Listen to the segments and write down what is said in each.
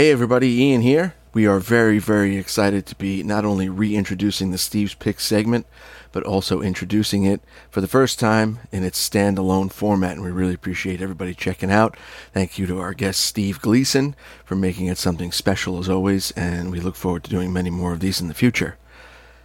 Hey everybody, Ian here. We are very, very excited to be not only reintroducing the Steve's Pick segment, but also introducing it for the first time in its standalone format, and we really appreciate everybody checking out. Thank you to our guest Steve Gleason for making it something special as always, and we look forward to doing many more of these in the future.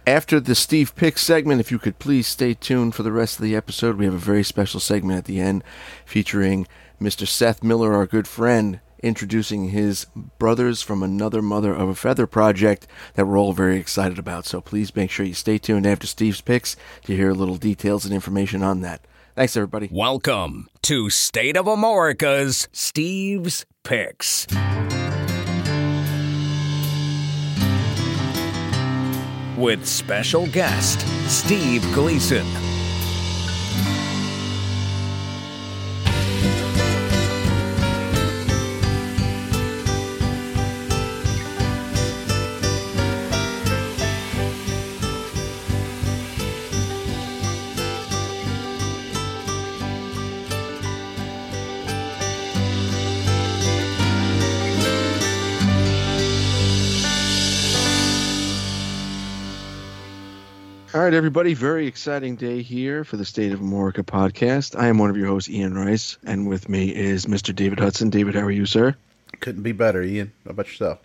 After the Steve Pick segment, if you could please stay tuned for the rest of the episode, we have a very special segment at the end featuring Mr. Seth Miller, our good friend, introducing his Brothers from Another Mother of a Feather project that we're all very excited about. So please make sure you stay tuned after Steve's picks to hear little details and information on that. Thanks, everybody. Welcome to State of America's Steve's Picks. With special guest Steve Gleason. All right, everybody. Very exciting day here for the State of America podcast. I am one of your hosts, Ian Rice, and with me is Mr. David Hudson. David, how are you, sir? Couldn't be better, Ian. How about yourself?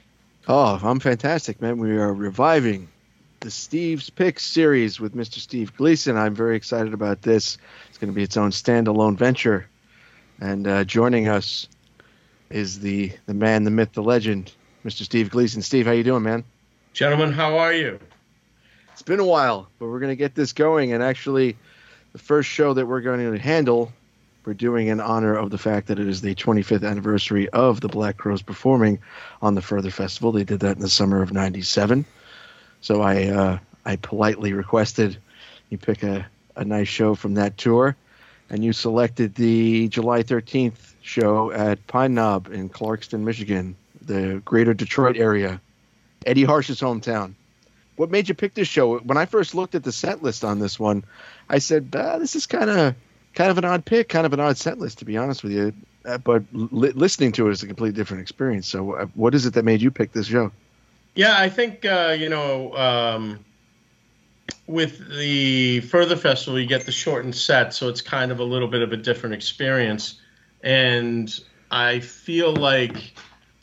Oh, I'm fantastic, man. We are reviving the Steve's Picks series with Mr. Steve Gleason. I'm very excited about this. It's going to be its own standalone venture. And uh, joining us is the the man, the myth, the legend, Mr. Steve Gleason. Steve, how you doing, man? Gentlemen, how are you? It's been a while, but we're going to get this going. And actually, the first show that we're going to handle, we're doing in honor of the fact that it is the 25th anniversary of the Black Crowes performing on the Further Festival. They did that in the summer of '97. So I uh, I politely requested you pick a, a nice show from that tour, and you selected the July 13th show at Pine Knob in Clarkston, Michigan, the greater Detroit area, Eddie Harsch's hometown. What made you pick this show? When I first looked at the set list on this one, I said, ah, "This is kind of kind of an odd pick, kind of an odd set list, to be honest with you." Uh, but li- listening to it is a completely different experience. So, uh, what is it that made you pick this show? Yeah, I think uh, you know, um, with the further festival, you get the shortened set, so it's kind of a little bit of a different experience. And I feel like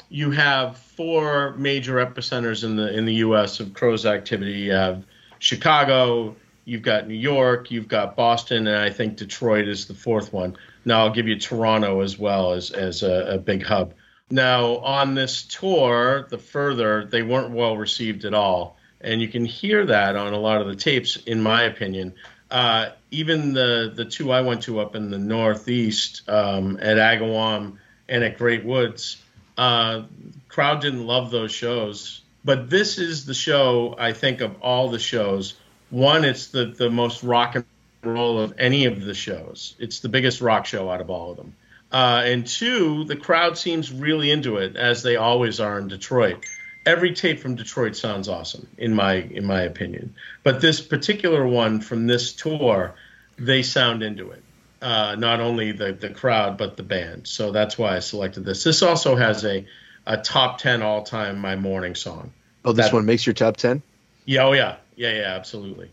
you have four major epicenters in the in the U.S. of crows activity. You have Chicago, you've got New York, you've got Boston, and I think Detroit is the fourth one. Now I'll give you Toronto as well as as a, a big hub. Now on this tour, the further they weren't well received at all, and you can hear that on a lot of the tapes, in my opinion. Uh, even the the two I went to up in the Northeast um, at Agawam and at Great Woods uh, crowd didn't love those shows, but this is the show I think of all the shows. One, it's the the most rock and roll of any of the shows. It's the biggest rock show out of all of them. Uh, and two, the crowd seems really into it, as they always are in Detroit. Every tape from Detroit sounds awesome, in my in my opinion. But this particular one from this tour, they sound into it uh, not only the the crowd but the band. So that's why I selected this. This also has a a top ten all time my morning song. Oh, this That- one makes your top ten. Yeah, oh yeah, yeah, yeah, absolutely.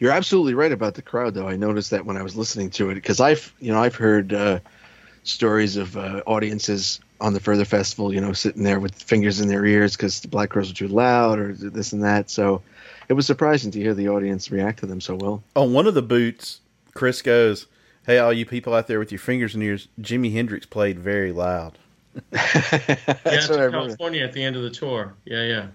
You're absolutely right about the crowd, though. I noticed that when I was listening to it because I've you know I've heard uh, stories of uh, audiences on the Further Festival, you know, sitting there with fingers in their ears because the Black Crowes are too loud or this and that. So it was surprising to hear the audience react to them so well. On one of the boots, Chris goes, "Hey, all you people out there with your fingers in your ears, Jimi Hendrix played very loud." That's yeah, what I. California at the end of the tour. Yeah, yeah.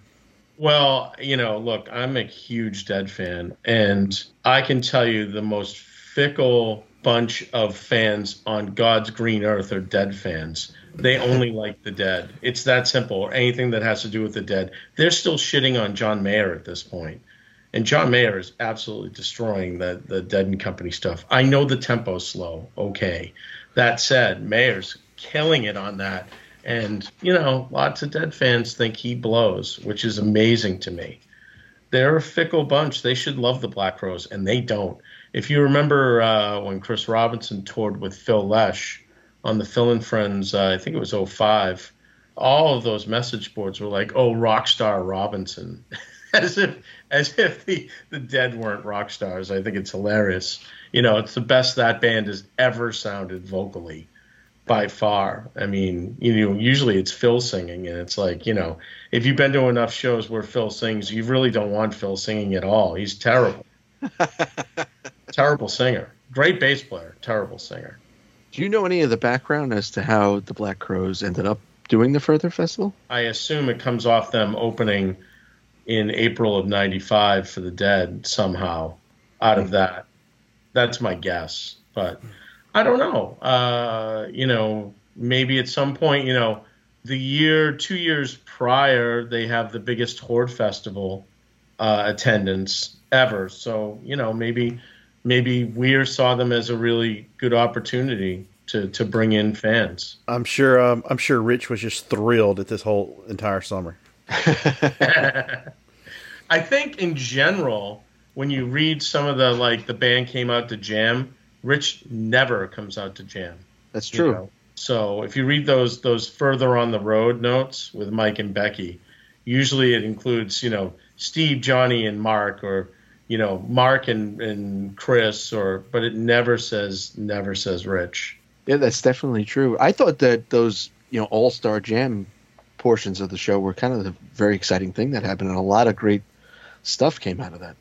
Well, you know, look, I'm a huge Dead fan, and I can tell you the most fickle bunch of fans on God's green earth are Dead fans. They only like the Dead. It's that simple. Or anything that has to do with the Dead. They're still shitting on John Mayer at this point. And John Mayer is absolutely destroying the, the Dead and Company stuff. I know the tempo's slow. Okay. That said, Mayer's killing it on that. And, you know, lots of Dead fans think he blows, which is amazing to me. They're a fickle bunch. They should love the Black Crowes, and they don't. If you remember uh, when Chris Robinson toured with Phil Lesh on the Phil and Friends, uh, I think it was 05, all of those message boards were like, "Oh, Rockstar Robinson," as if as if the the Dead weren't rock stars. I think it's hilarious. You know, it's the best that band has ever sounded vocally by far. I mean, you know, usually it's Phil singing, and it's like, you know, if you've been to enough shows where Phil sings, you really don't want Phil singing at all. He's terrible. terrible singer. Great bass player, terrible singer. Do you know any of the background as to how the Black Crowes ended up doing the Further Festival? I assume it comes off them opening in April of 95 for the Dead somehow out of that. That's my guess. But I don't know. Uh, you know, maybe at some point, you know, the year, two years prior, they have the biggest Horde Festival uh, attendance ever. So, you know, maybe maybe Weir saw them as a really good opportunity to, to bring in fans. I'm sure. Um, I'm sure Rich was just thrilled at this whole entire summer. I think in general, when you read some of the like the band came out to jam, Rich never comes out to jam. That's true. You know? So if you read those those further on the road notes with Mike and Becky, usually it includes you know Steve, Johnny, and Mark, or you know Mark and, and Chris, or but it never says never says Rich. Yeah, that's definitely true. I thought that those you know all star jam portions of the show were kind of the very exciting thing that happened, and a lot of great stuff came out of that.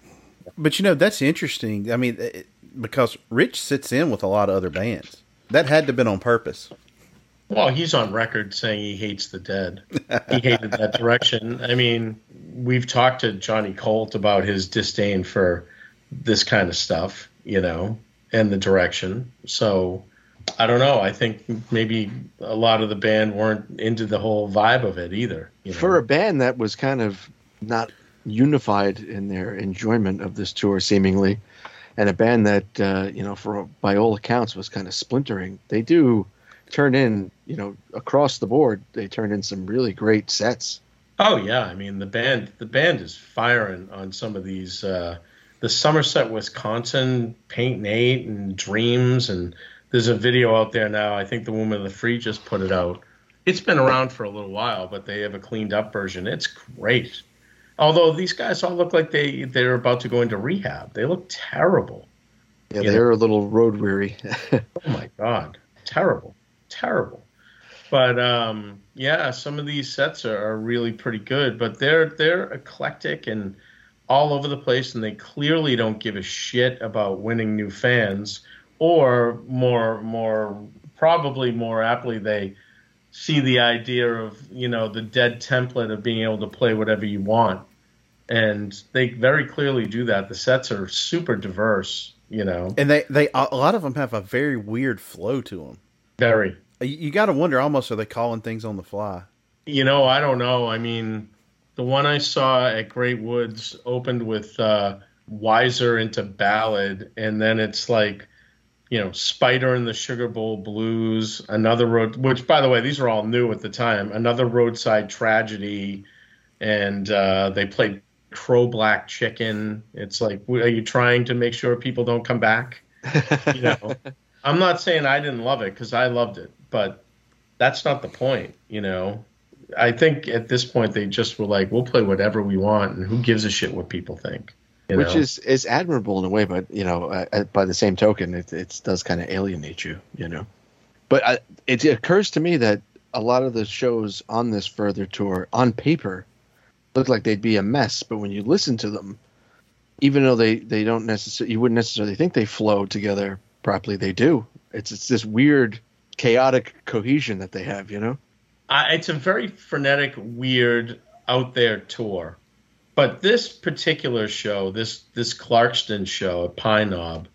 But you know that's interesting. I mean, it, because Rich sits in with a lot of other bands. That had to have been on purpose. Well, he's on record saying he hates the dead. he hated that direction. I mean, we've talked to Johnny Colt about his disdain for this kind of stuff, you know, and the direction. So I don't know. I think maybe a lot of the band weren't into the whole vibe of it either. You know? For a band that was kind of not unified in their enjoyment of this tour, seemingly, and a band that uh, you know, for by all accounts, was kind of splintering. They do turn in, you know, across the board. They turn in some really great sets. Oh yeah, I mean the band the band is firing on some of these. Uh, the Somerset, Wisconsin, Paint Nate and Dreams, and there's a video out there now. I think the Woman of the Free just put it out. It's been around for a little while, but they have a cleaned up version. It's great. Although these guys all look like they they're about to go into rehab. They look terrible. Yeah, they're know? a little road weary. oh my god, terrible, terrible. But um, yeah, some of these sets are, are really pretty good. But they're they're eclectic and all over the place, and they clearly don't give a shit about winning new fans, or more more probably more aptly they see the idea of you know the dead template of being able to play whatever you want and they very clearly do that. The sets are super diverse, you know, and they they a lot of them have a very weird flow to them. Very. You, you got to wonder almost are they calling things on the fly? You know, I don't know. I mean, the one I saw at Great Woods opened with uh, "Wiser" into ballad, and then it's like you know, Spider and the Sugar Bowl Blues, another road, which by the way, these are all new at the time, another roadside tragedy, and uh, they played crow black chicken. It's like, are you trying to make sure people don't come back? you know, I'm not saying I didn't love it because I loved it, but that's not the point. You know, I think at this point they just were like, we'll play whatever we want, and who gives a shit what people think. Which know? is is admirable in a way, but you know, uh, by the same token, it, it does kind of alienate you. You know, but I, it occurs to me that a lot of the shows on this further tour, on paper, look like they'd be a mess, but when you listen to them, even though they they don't necessarily you wouldn't necessarily think they flow together properly, they do. It's it's this weird chaotic cohesion that they have, you know. Uh, it's a very frenetic, weird, out there tour. But this particular show, this this Clarkston show at Pine Knob,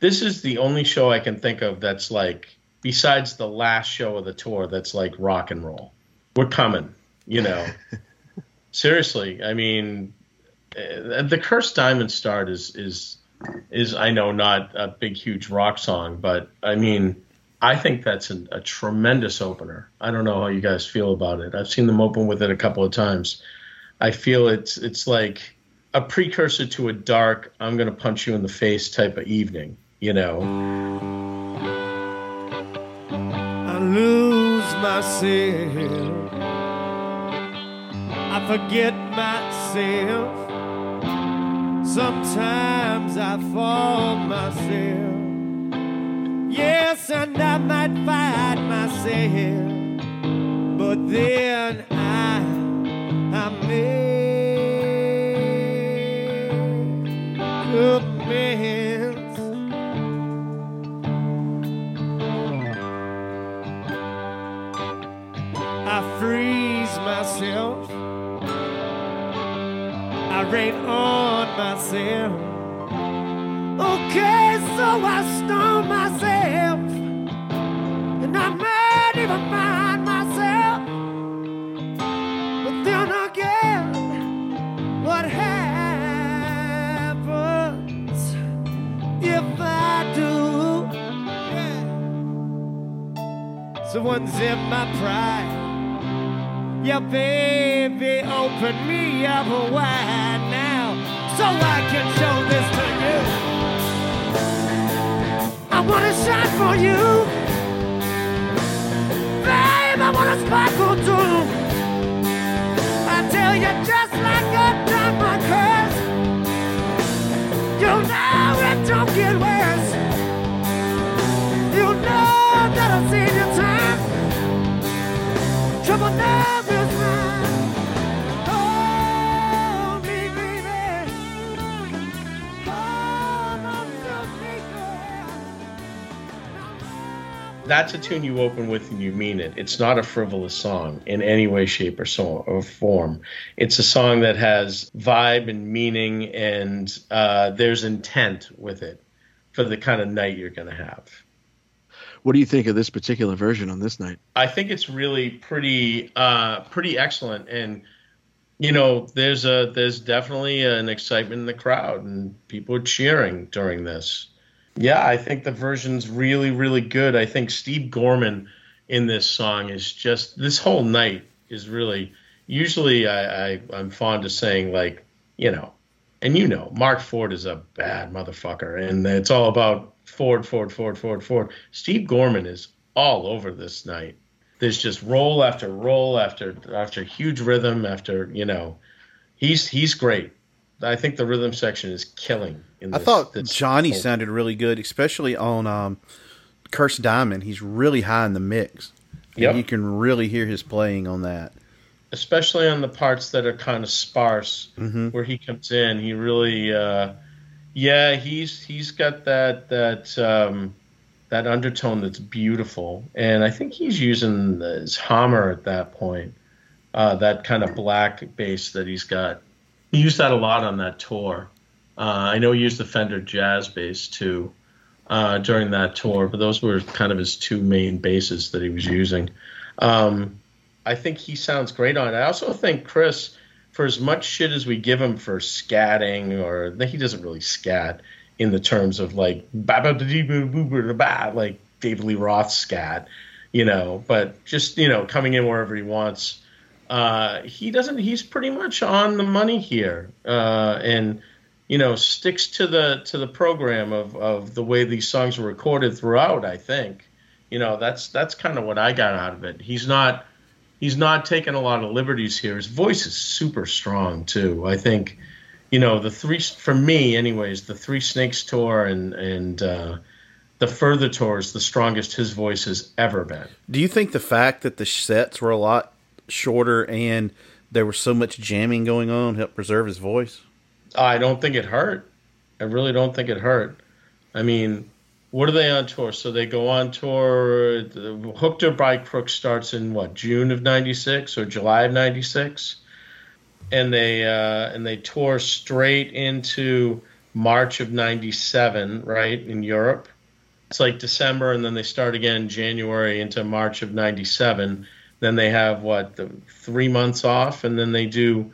this is the only show I can think of that's like besides the last show of the tour that's like rock and roll. We're coming, you know. seriously, I mean, uh, the Cursed Diamond Star is is is I know not a big huge rock song, but I mean, I think that's a, a tremendous opener. I don't know how you guys feel about it. I've seen them open with it a couple of times. I feel it's it's like a precursor to a dark I'm going to punch you in the face type of evening, you know. I lose myself I forget myself. Sometimes I fall myself. Yes, and I might fight myself. But then I, I make amends. I freeze myself. I rain on myself. Okay, so I stone myself. And I might even find myself. But then again, what happens if I do? Yeah. So unzip my pride. Yeah, baby, open me up wide now so I can show this to you. I wanna shine for you. Babe, I wanna sparkle too. I tell you That's a tune you open with and you mean it. It's not a frivolous song in any way, shape, or, so, or form. It's a song that has vibe and meaning, and uh, there's intent with it for the kind of night you're going to have. What do you think of this particular version on this night? I think it's really pretty uh, pretty excellent, and you know, there's a there's definitely an excitement in the crowd, and people are cheering during this. Yeah, I think the version's really really good. I think Steve Gorman in this song is just this whole night is really. Usually, I, I I'm fond of saying like you know, and you know, Mark Ford is a bad motherfucker, and it's all about Ford, Ford, Ford, Ford, Ford. Steve Gorman is all over this night. There's just roll after roll after after huge rhythm after you know, he's he's great. I think the rhythm section is killing. In I thought this Johnny whole- sounded really good, especially on um, Curse Diamond. He's really high in the mix. And Yep. You can really hear his playing on that. especially on the parts that are kind of sparse, Mhm. where he comes in. He really, uh, yeah, he's he's got that that um, that undertone that's beautiful, and I think he's using his hammer at that point, uh, that kind of black bass that he's got. He used that a lot on that tour. Uh, I know he used the Fender Jazz bass too uh, during that tour, but those were kind of his two main basses that he was using. Um, I think he sounds great on it. I also think Chris, for as much shit as we give him for scatting, or he doesn't really scat in the terms of like like David Lee Roth scat, you know, but just you know coming in wherever he wants. Uh, he doesn't. He's pretty much on the money here, uh, and you know sticks to the to the program of of the way these songs were recorded throughout. I think, you know, that's that's kind of what I got out of it. He's not he's not taking a lot of liberties here. His voice is super strong too. I think, you know, the three for me, anyways, the Three Snakes tour and and uh, the further tour is the strongest his voice has ever been. Do you think the fact that the sets were a lot shorter and there was so much jamming going on help preserve his voice? I don't think it hurt. I really don't think it hurt. I mean, what are they on tour? So they go on tour. Hooked or by Crook starts in what June of '96 or July of '96, and they uh, and they tour straight into March of '97, right in Europe. It's like December, and then they start again January into March of '97. Then they have what the three months off, and then they do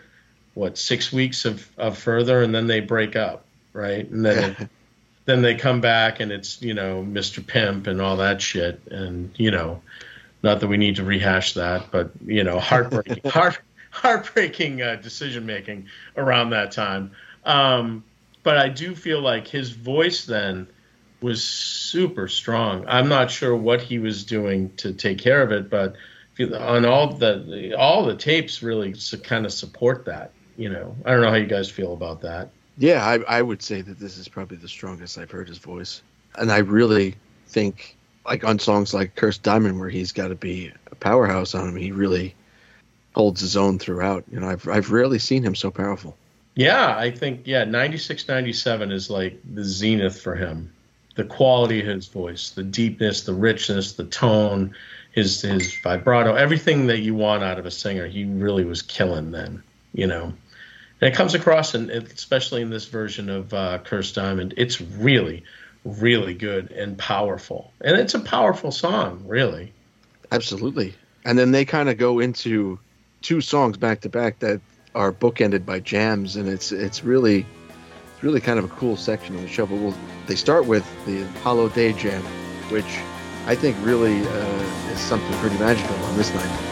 what six weeks of, of further, and then they break up, right? And then it, then they come back, and it's you know Mr. Pimp and all that shit, and you know, not that we need to rehash that, but you know, heartbreaking, heart heartbreaking uh, decision making around that time. Um, but I do feel like his voice then was super strong. I'm not sure what he was doing to take care of it, but on all the all the tapes really su- kind of support that. You know, I don't know how you guys feel about that. Yeah, I, I would say that this is probably the strongest I've heard his voice, and I really think like on songs like "Cursed Diamond," where he's got to be a powerhouse on him, he really holds his own throughout. You know, I've I've rarely seen him so powerful. Yeah, I think yeah, 96 97 is like the zenith for him. The quality of his voice, the deepness, the richness, the tone, his his vibrato, everything that you want out of a singer, he really was killing then, you know. And it comes across and especially in this version of uh, Cursed Diamond, it's really really good and powerful. And it's a powerful song, really. Absolutely. And then they kind of go into two songs back to back that are bookended by jams, and it's it's really really kind of a cool section of the show. But we'll, they start with the Hollow Day Jam, which I think really uh, is something pretty magical on this night.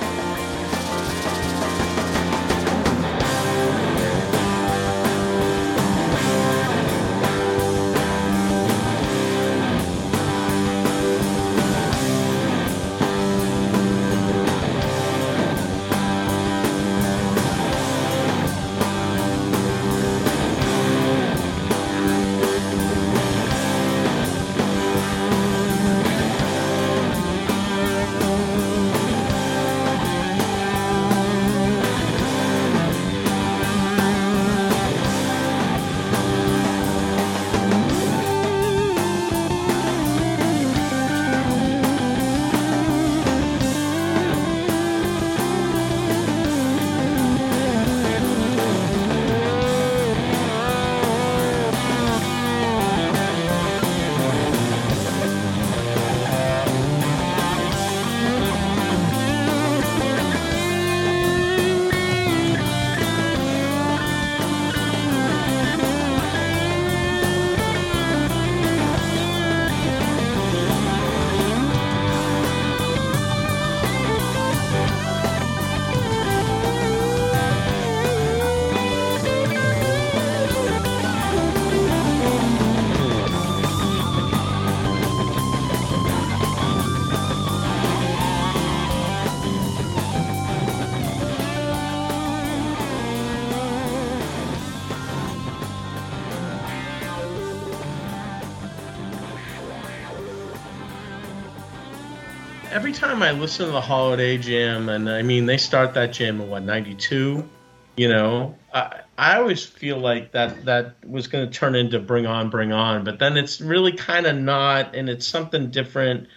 Time I listen to the Holiday Jam, and I mean they start that jam in what '92, you know, I I always feel like that that was going to turn into Bring On, Bring On, but then it's really kind of not, and it's something different,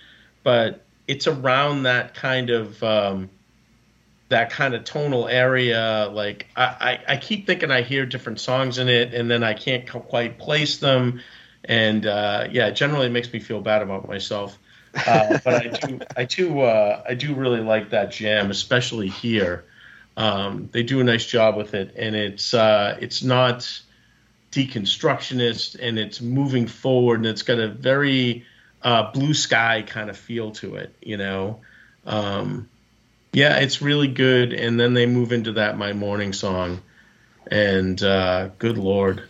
but it's around that kind of. Um, that kind of tonal area. Like I, I, I, keep thinking I hear different songs in it, and then I can't quite place them. And uh, yeah, generally it makes me feel bad about myself. Uh, but I do, I do, uh, I do really like that jam, especially here. Um, they do a nice job with it, and it's uh, it's not deconstructionist, and it's moving forward, and it's got a very uh, blue sky kind of feel to it, you know. Um, yeah, it's really good. And then they move into that My Morning song. And uh, good Lord,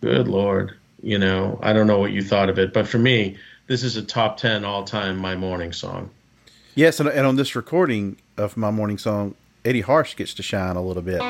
good Lord. You know, I don't know what you thought of it, but for me, this is a top 10 all time My Morning song. Yes, and, and on this recording of My Morning song, Eddie Harsch gets to shine a little bit.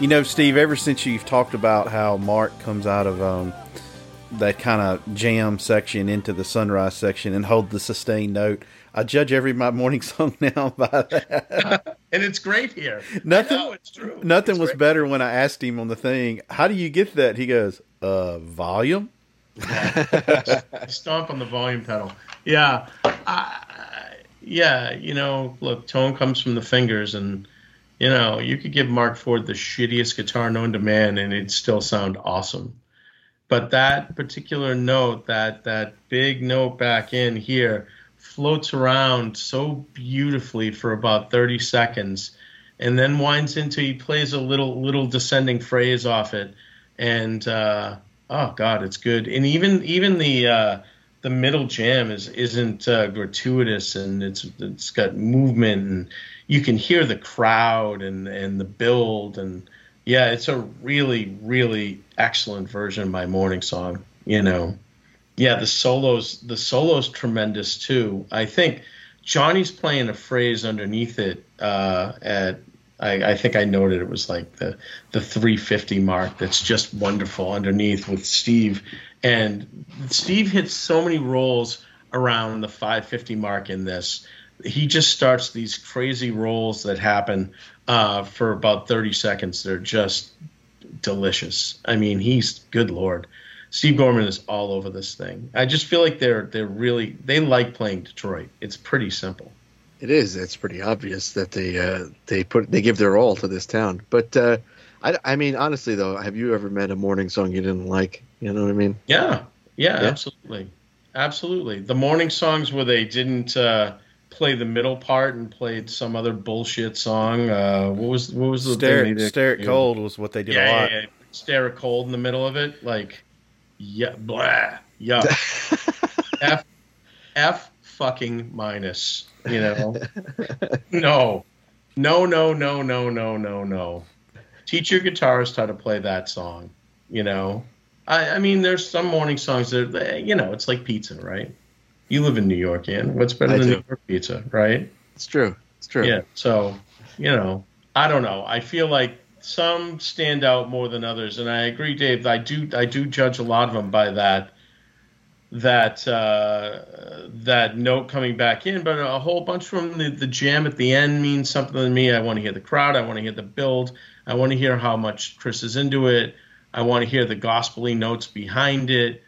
You know, Steve, ever since you've talked about how Mark comes out of um, that kind of jam section into the sunrise section and hold the sustained note, I judge every my morning song now by that. and it's great here. Nothing- it's true. Nothing It's was great. better when I asked him on the thing, "How do you get that?" He goes, "Uh, volume." stomp on the volume pedal. Yeah, I, yeah. You know, look, tone comes from the fingers, and you know, you could give Mark Ford the shittiest guitar known to man, and it'd still sound awesome. But that particular note, that that big note back in here, floats around so beautifully for about thirty seconds, and then winds into he plays a little little descending phrase off it, and. uh Oh God, it's good. And even even the uh, the middle jam is isn't uh, gratuitous and it's it's got movement and you can hear the crowd and and the build and yeah, it's a really really excellent version of my Morning Song. You know, yeah, the solos the solos tremendous too. I think Johnny's playing a phrase underneath it uh, at I, I think I noted it was like the the 350 mark. That's just wonderful underneath with Steve, and Steve hits so many rolls around the 550 mark in this. He just starts these crazy rolls that happen uh, for about 30 seconds. They're just delicious. I mean, he's good lord. Steve Gorman is all over this thing. I just feel like they're they're really they like playing Detroit. It's pretty simple. It is. It's pretty obvious that they uh, they put they give their all to this town. But uh, I, I mean, honestly though, have you ever met a morning song you didn't like? You know what I mean? Yeah, yeah, Yeah? absolutely, absolutely. The morning songs where they didn't uh, play the middle part and played some other bullshit song. Uh, what was what was the thing they Stare, did? Stare It Cold was what they did Yeah, a yeah, lot. yeah. Stare It Cold in the middle of it, like yeah, blah, yeah. F, F fucking minus. You know, no, no, no, no, no, no, no, no. Teach your guitarist how to play that song. You know, I, I mean, there's some morning songs that eh, you know, it's like pizza, right? You live in New York, Ian. What's better I than do. New York pizza, right? It's true. It's true. Yeah. So, you know, I don't know. I feel like some stand out more than others, and I agree, Dave. I do. I do judge a lot of them by that that uh, that note coming back in, but a whole bunch from the, the jam at the end means something to me. I want to hear the crowd. I want to hear the build. I want to hear how much Chris is into it. I want to hear the gospely notes behind it.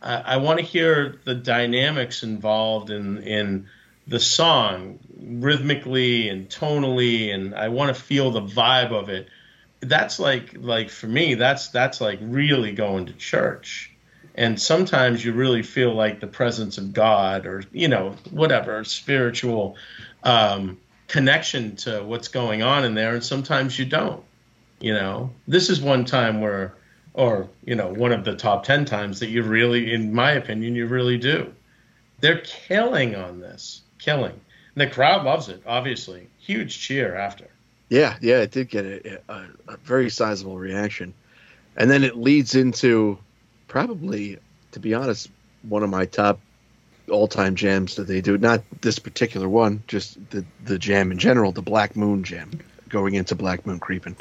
I, I want to hear the dynamics involved in in the song rhythmically and tonally, and I want to feel the vibe of it. That's like like for me, that's that's like really going to church and sometimes you really feel like the presence of God or you know whatever spiritual um, connection to what's going on in there, and sometimes you don't. You know, this is one time where, or you know, one of the top ten times that you really, in my opinion, you really do. They're killing on this, killing. And the crowd loves it. Obviously, huge cheer after. Yeah, yeah, it did get a, a, a very sizable reaction, and then it leads into probably, to be honest, one of my top all-time jams that they do. Not this particular one, just the the jam in general, the Black Moon jam, going into Black Moon Creeping.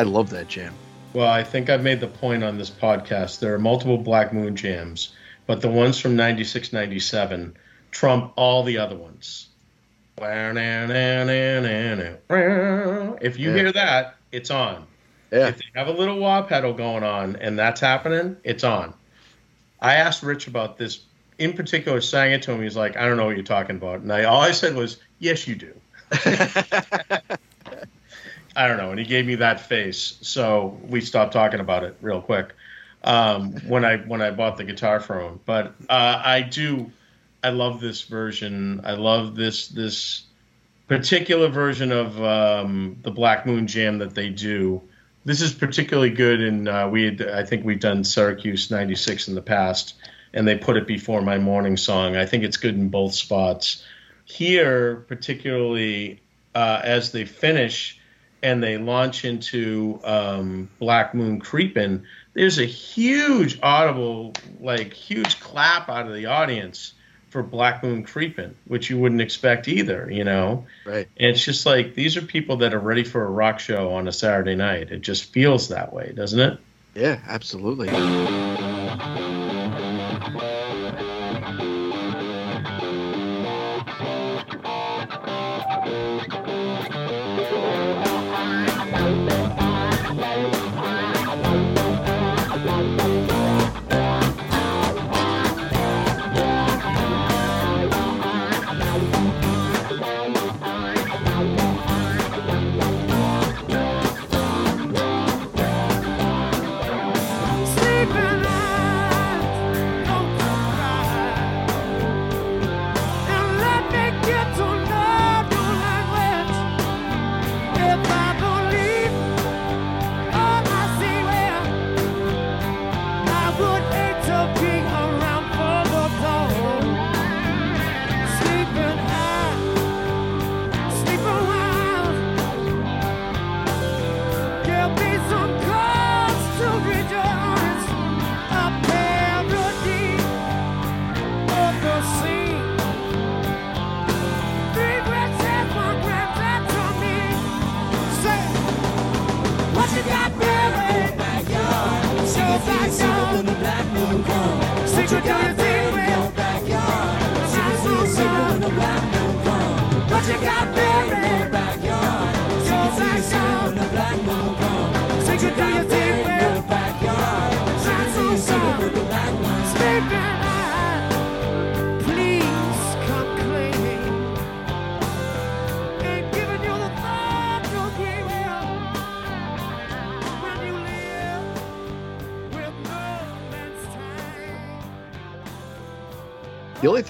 I love that jam. Well, I think I've made the point on this podcast. There are multiple Black Moon jams, but the ones from 96, 97 trump all the other ones. If you Yeah. hear that, it's on. Yeah. If they have a little wah pedal going on and that's happening, it's on. I asked Rich about this in particular, sang it to him. He's like, I don't know what you're talking about. And I all I said was, Yes, you do. I don't know. And he gave me that face. So we stopped talking about it real quick um, when I when I bought the guitar from him. But uh, I do. I love this version. I love this this particular version of um, the Black Moon Jam that they do. This is particularly good, and uh, we had, I think we've done Syracuse '96 in the past, and they put it before my morning song. I think it's good in both spots. Here, particularly uh, as they finish and they launch into um, Black Moon Creepin', there's a huge audible, like huge clap out of the audience for Black Moon Creepin', which you wouldn't expect either, you know. right. And it's just like these are people that are ready for a rock show on a Saturday night. It just feels that way, doesn't it? Yeah, absolutely.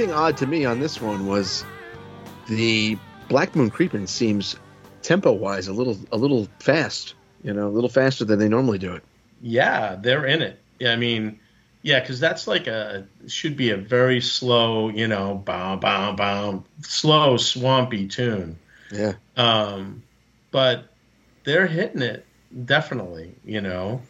Thing odd to me on this one was the Black Moon Creeping seems tempo wise a little a little fast. You know, a little faster than they normally do it. Yeah, they're in it. Yeah, I mean, yeah, because that's like a should be a very slow, you know, bow bow bow, slow swampy tune. Yeah. Um, but they're hitting it definitely. You know,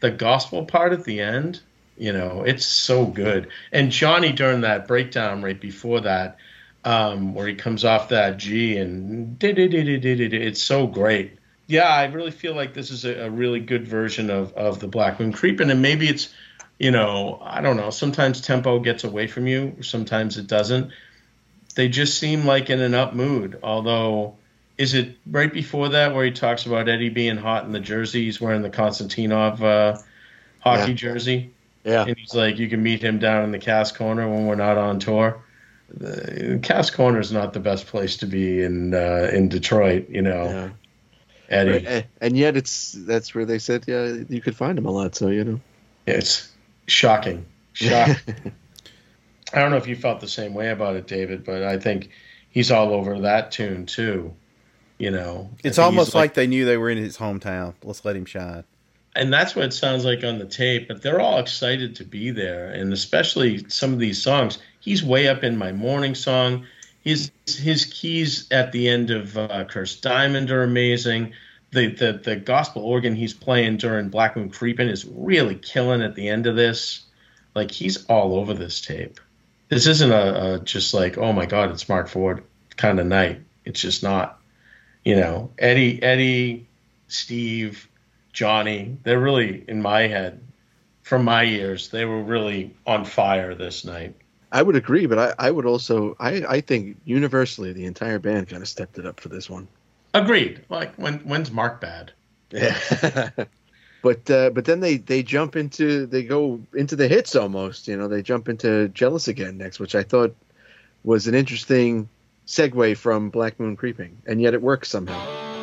the gospel part at the end, you know, it's so good. And Johnny during that breakdown right before that, um, where he comes off that G and it's so great. Yeah, I really feel like this is a, a really good version of of the Black Moon Creeping, and maybe it's, you know, I don't know. Sometimes tempo gets away from you, sometimes it doesn't they just seem like in an up mood. Although, is it right before that where he talks about Eddie being hot in the jersey? He's wearing the Konstantinov uh, hockey Yeah. jersey, Yeah. and he's like, you can meet him down in the cast corner when we're not on tour. The cast corner is not the best place to be in uh, in Detroit, you know, yeah. Eddie. And, and yet it's that's where they said yeah you could find him a lot. So you know. It's shocking. Shocking. I don't know if you felt the same way about it, David, but I think he's all over that tune too. You know, It's almost he's like, they knew they were in his hometown. Let's let him shine. And that's what it sounds like on the tape. But they're all excited to be there, and especially some of these songs. He's way up in my morning song. His his keys at the end of uh, Cursed Diamond are amazing. The, the the gospel organ he's playing during Black Moon Creeping is really killing at the end of this. Like he's all over this tape. This isn't a, a just like oh my god it's Marc Ford kind of night. It's just not. You know Eddie Eddie Steve Johnny. They're really in my head, from my ears, they were really on fire this night. I would agree, but I, I would also I, I think universally the entire band kind of stepped it up for this one. Agreed. Like when when's Marc bad? Yeah. but uh, but then they they jump into they go into the hits almost. You know, they jump into Jealous Again next, which I thought was an interesting segue from Black Moon Creeping, and yet it works somehow.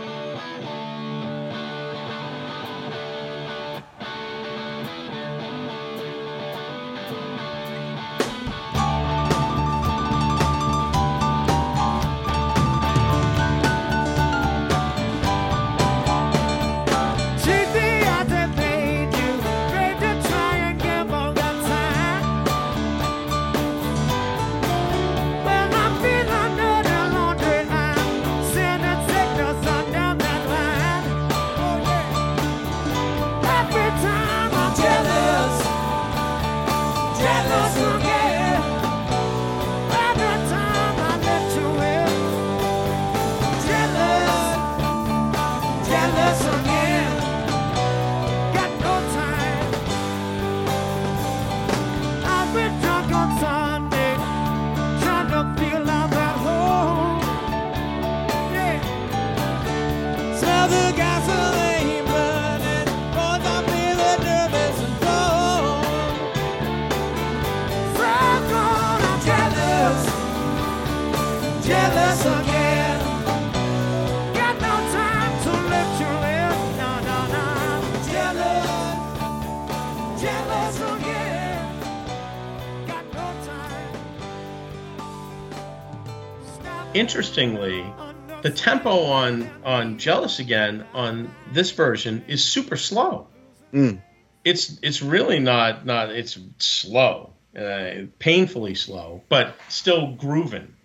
Tempo on on Jealous Again on this version is super slow. Mm. It's it's really not not it's slow, uh, painfully slow, but still grooving.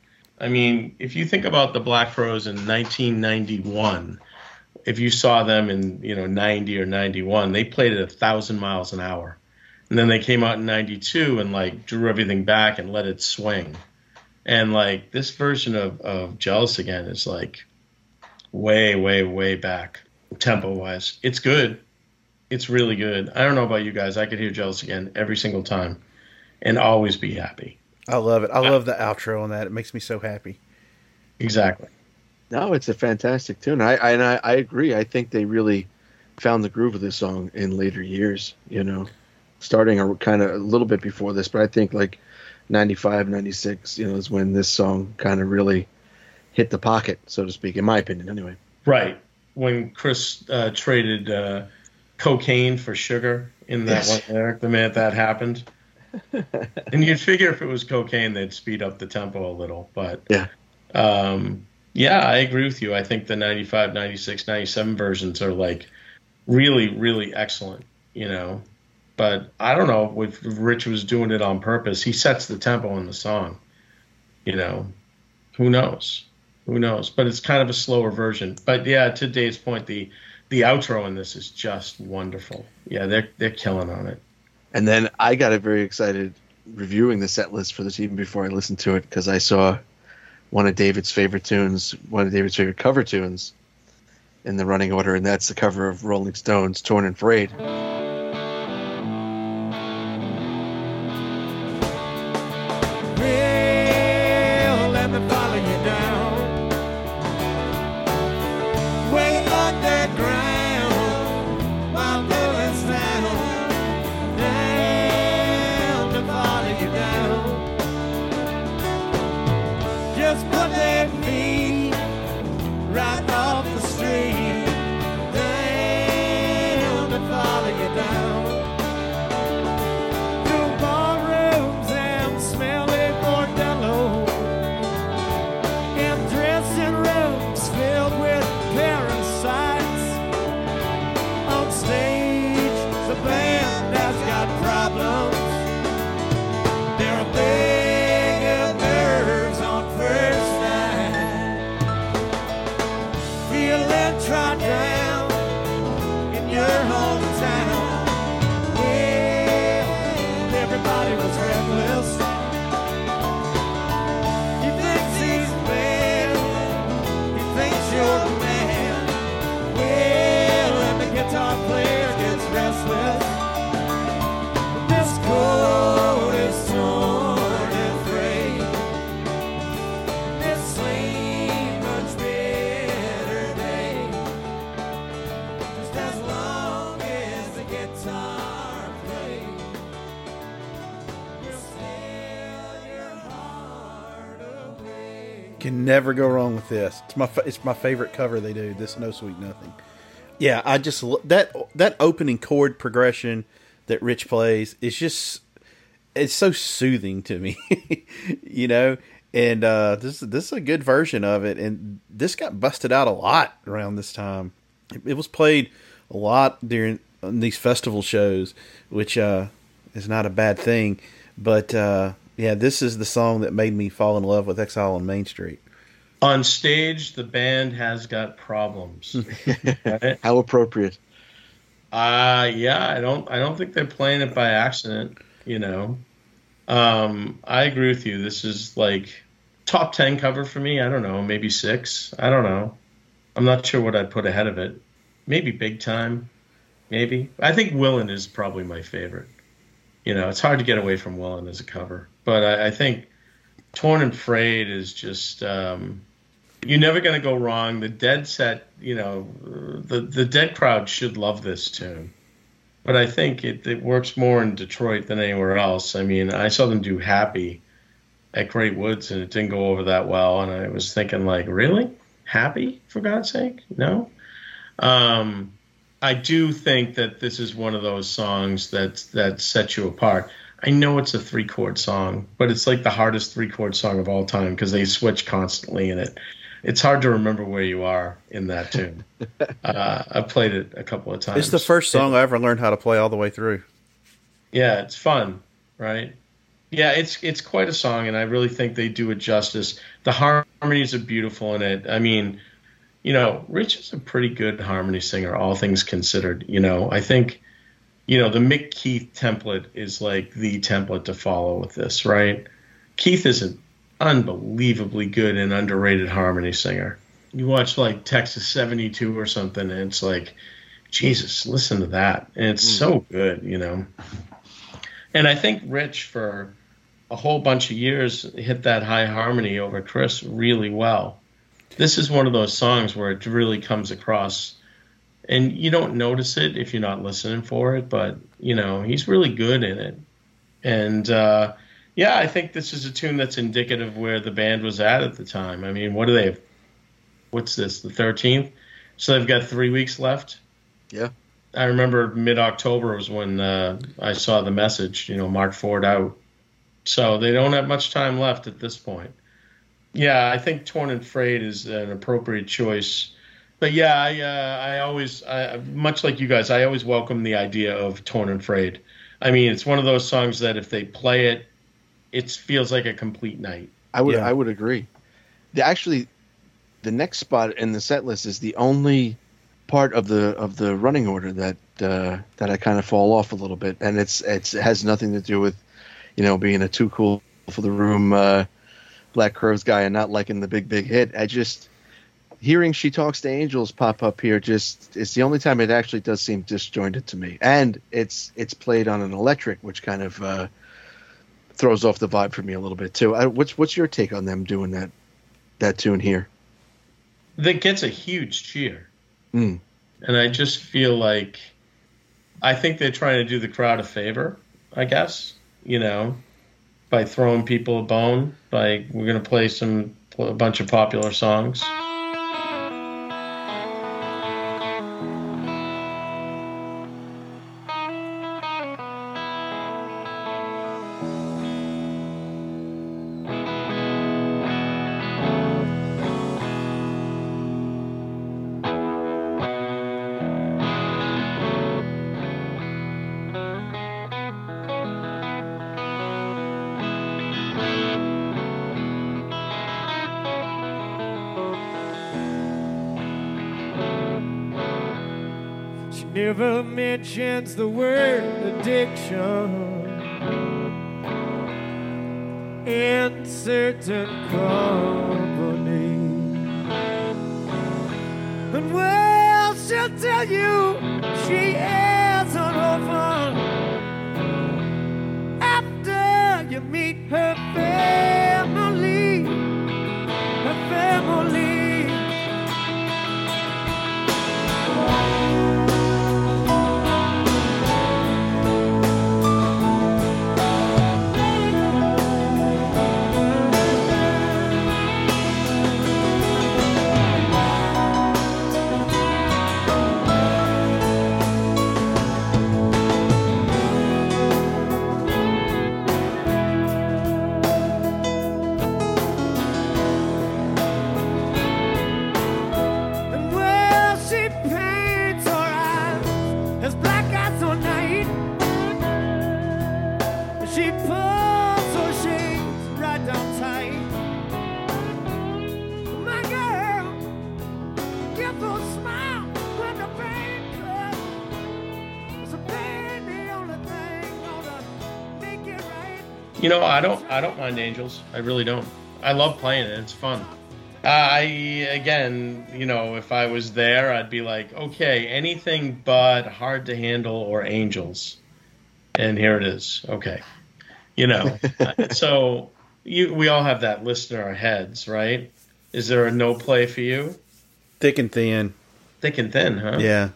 I mean, if you think about the Black Crowes in 1991, if you saw them in you know 90 or 91, they played at a thousand miles an hour, and then they came out in 92 and like drew everything back and let it swing. And like this version of, of Jealous Again is like way, way, way back tempo wise. It's good. It's really good. I don't know about you guys. I could hear Jealous Again every single time and always be happy. I love it. I love the outro on that. It makes me so happy. Exactly. No, it's a fantastic tune. I, I and I, I agree. I think they really found the groove of this song in later years. You know, starting a kind of a little bit before this, but I think like 95, 96, You know, is when this song kind of really hit the pocket, so to speak. In my opinion, anyway. Right. When Chris uh, traded uh, cocaine for sugar in that Yes. one lyric, the minute that happened. and you'd figure if it was cocaine, they'd speed up the tempo a little. But Yeah. um, yeah, I agree with you. I think the 95, 96, 97 versions are like really, really excellent, you know. But I don't know if Rich was doing it on purpose. He sets the tempo in the song, you know. Who knows? Who knows? But it's kind of a slower version. But yeah, to Dave's point, the the outro in this is just wonderful. Yeah, they're they're killing on it. And then I got very excited reviewing the set list for this even before I listened to it because I saw one of David's favorite tunes, one of David's favorite cover tunes in the running order, and that's the cover of Rolling Stones' "Torn and Frayed." everybody was reckless. Never go wrong with this. It's my it's my favorite cover they do. This no sweet nothing. Yeah, I just that that opening chord progression that Rich plays is just it's so soothing to me, you know. And uh, this this is a good version of it, and this got busted out a lot around this time. It, it was played a lot during these festival shows, which uh, is not a bad thing. But uh, yeah, this is the song that made me fall in love with Exile on Main Street. On stage, the band has got problems. Right? How appropriate. Uh yeah, I don't I don't think they're playing it by accident, you know. Um I agree with you. This is like top 10 cover for me. I don't know, maybe 6. I don't know. I'm not sure what I'd put ahead of it. Maybe Big Time. Maybe. I think Willin is probably my favorite. You know, it's hard to get away from Willin as a cover, but I, I think Torn and Frayed is just um you're never going to go wrong. The Dead set, you know, the the Dead crowd should love this tune, but I think it, it works more in Detroit than anywhere else. I mean, I saw them do Happy at Great Woods, and it didn't go over that well. And I was thinking, like, really, Happy for God's sake, no. Um, I do think that this is one of those songs that that sets you apart. I know it's a three chord song, but it's like the hardest three chord song of all time because they switch constantly in it it's hard to remember where you are in that tune. uh, I've played it a couple of times. It's the first song I ever learned how to play all the way through. Yeah, it's fun, right? Yeah, it's it's quite a song, and I really think they do it justice. The harmonies are beautiful in it. I mean, you know, Rich is a pretty good harmony singer, all things considered. You know, I think, you know, the Mick Keith template is like the template to follow with this, right? Keith is an unbelievably good and underrated harmony singer. You watch like Texas 72 or something, and it's like, Jesus, listen to that. And it's mm. so good, you know. And I think Rich, for a whole bunch of years, hit that high harmony over Chris really well. This is one of those songs where it really comes across, and you don't notice it if you're not listening for it, but, you know, he's really good in it. And, uh, yeah, I think this is a tune that's indicative of where the band was at at the time. I mean, what do they have? What's this, the 13th? So they've got three weeks left. Yeah. I remember mid October was when uh, I saw the message, you know, Marc Ford out. So they don't have much time left at this point. Yeah, I think Torn and Frayed is an appropriate choice. But yeah, I, uh, I always, I, much like you guys, I always welcome the idea of Torn and Frayed. I mean, it's one of those songs that if they play it, it feels like a complete night. I would Yeah. I would agree. The, actually, the next spot in the set list is the only part of the of the running order that uh, that I kind of fall off a little bit, and it's it's it has nothing to do with you know being a too cool for the room uh, Black Crowes guy and not liking the big big hit. I just hearing "She Talks to Angels" pop up here just it's the only time it actually does seem disjointed to me, and it's it's played on an electric, which kind of uh, throws off the vibe for me a little bit too. Uh, what's what's your take on them doing that that tune here? That gets a huge cheer. Mm. And I just feel like I think they're trying to do the crowd a favor, I guess, you know, by throwing people a bone. By we're going to play some a bunch of popular songs. Mentions the word addiction in certain company. And well, she'll tell you she is an orphan after you meet know, I don't I don't mind Angels. I really don't. I love playing it. It's fun. Uh, I again, you know, if I was there, I'd be like, okay, anything but hard to handle or Angels, and here it is. Okay, you know. Uh, so you we all have that list in our heads, right? Is there a no play for you? Thick and thin. Thick and thin, huh? Yeah.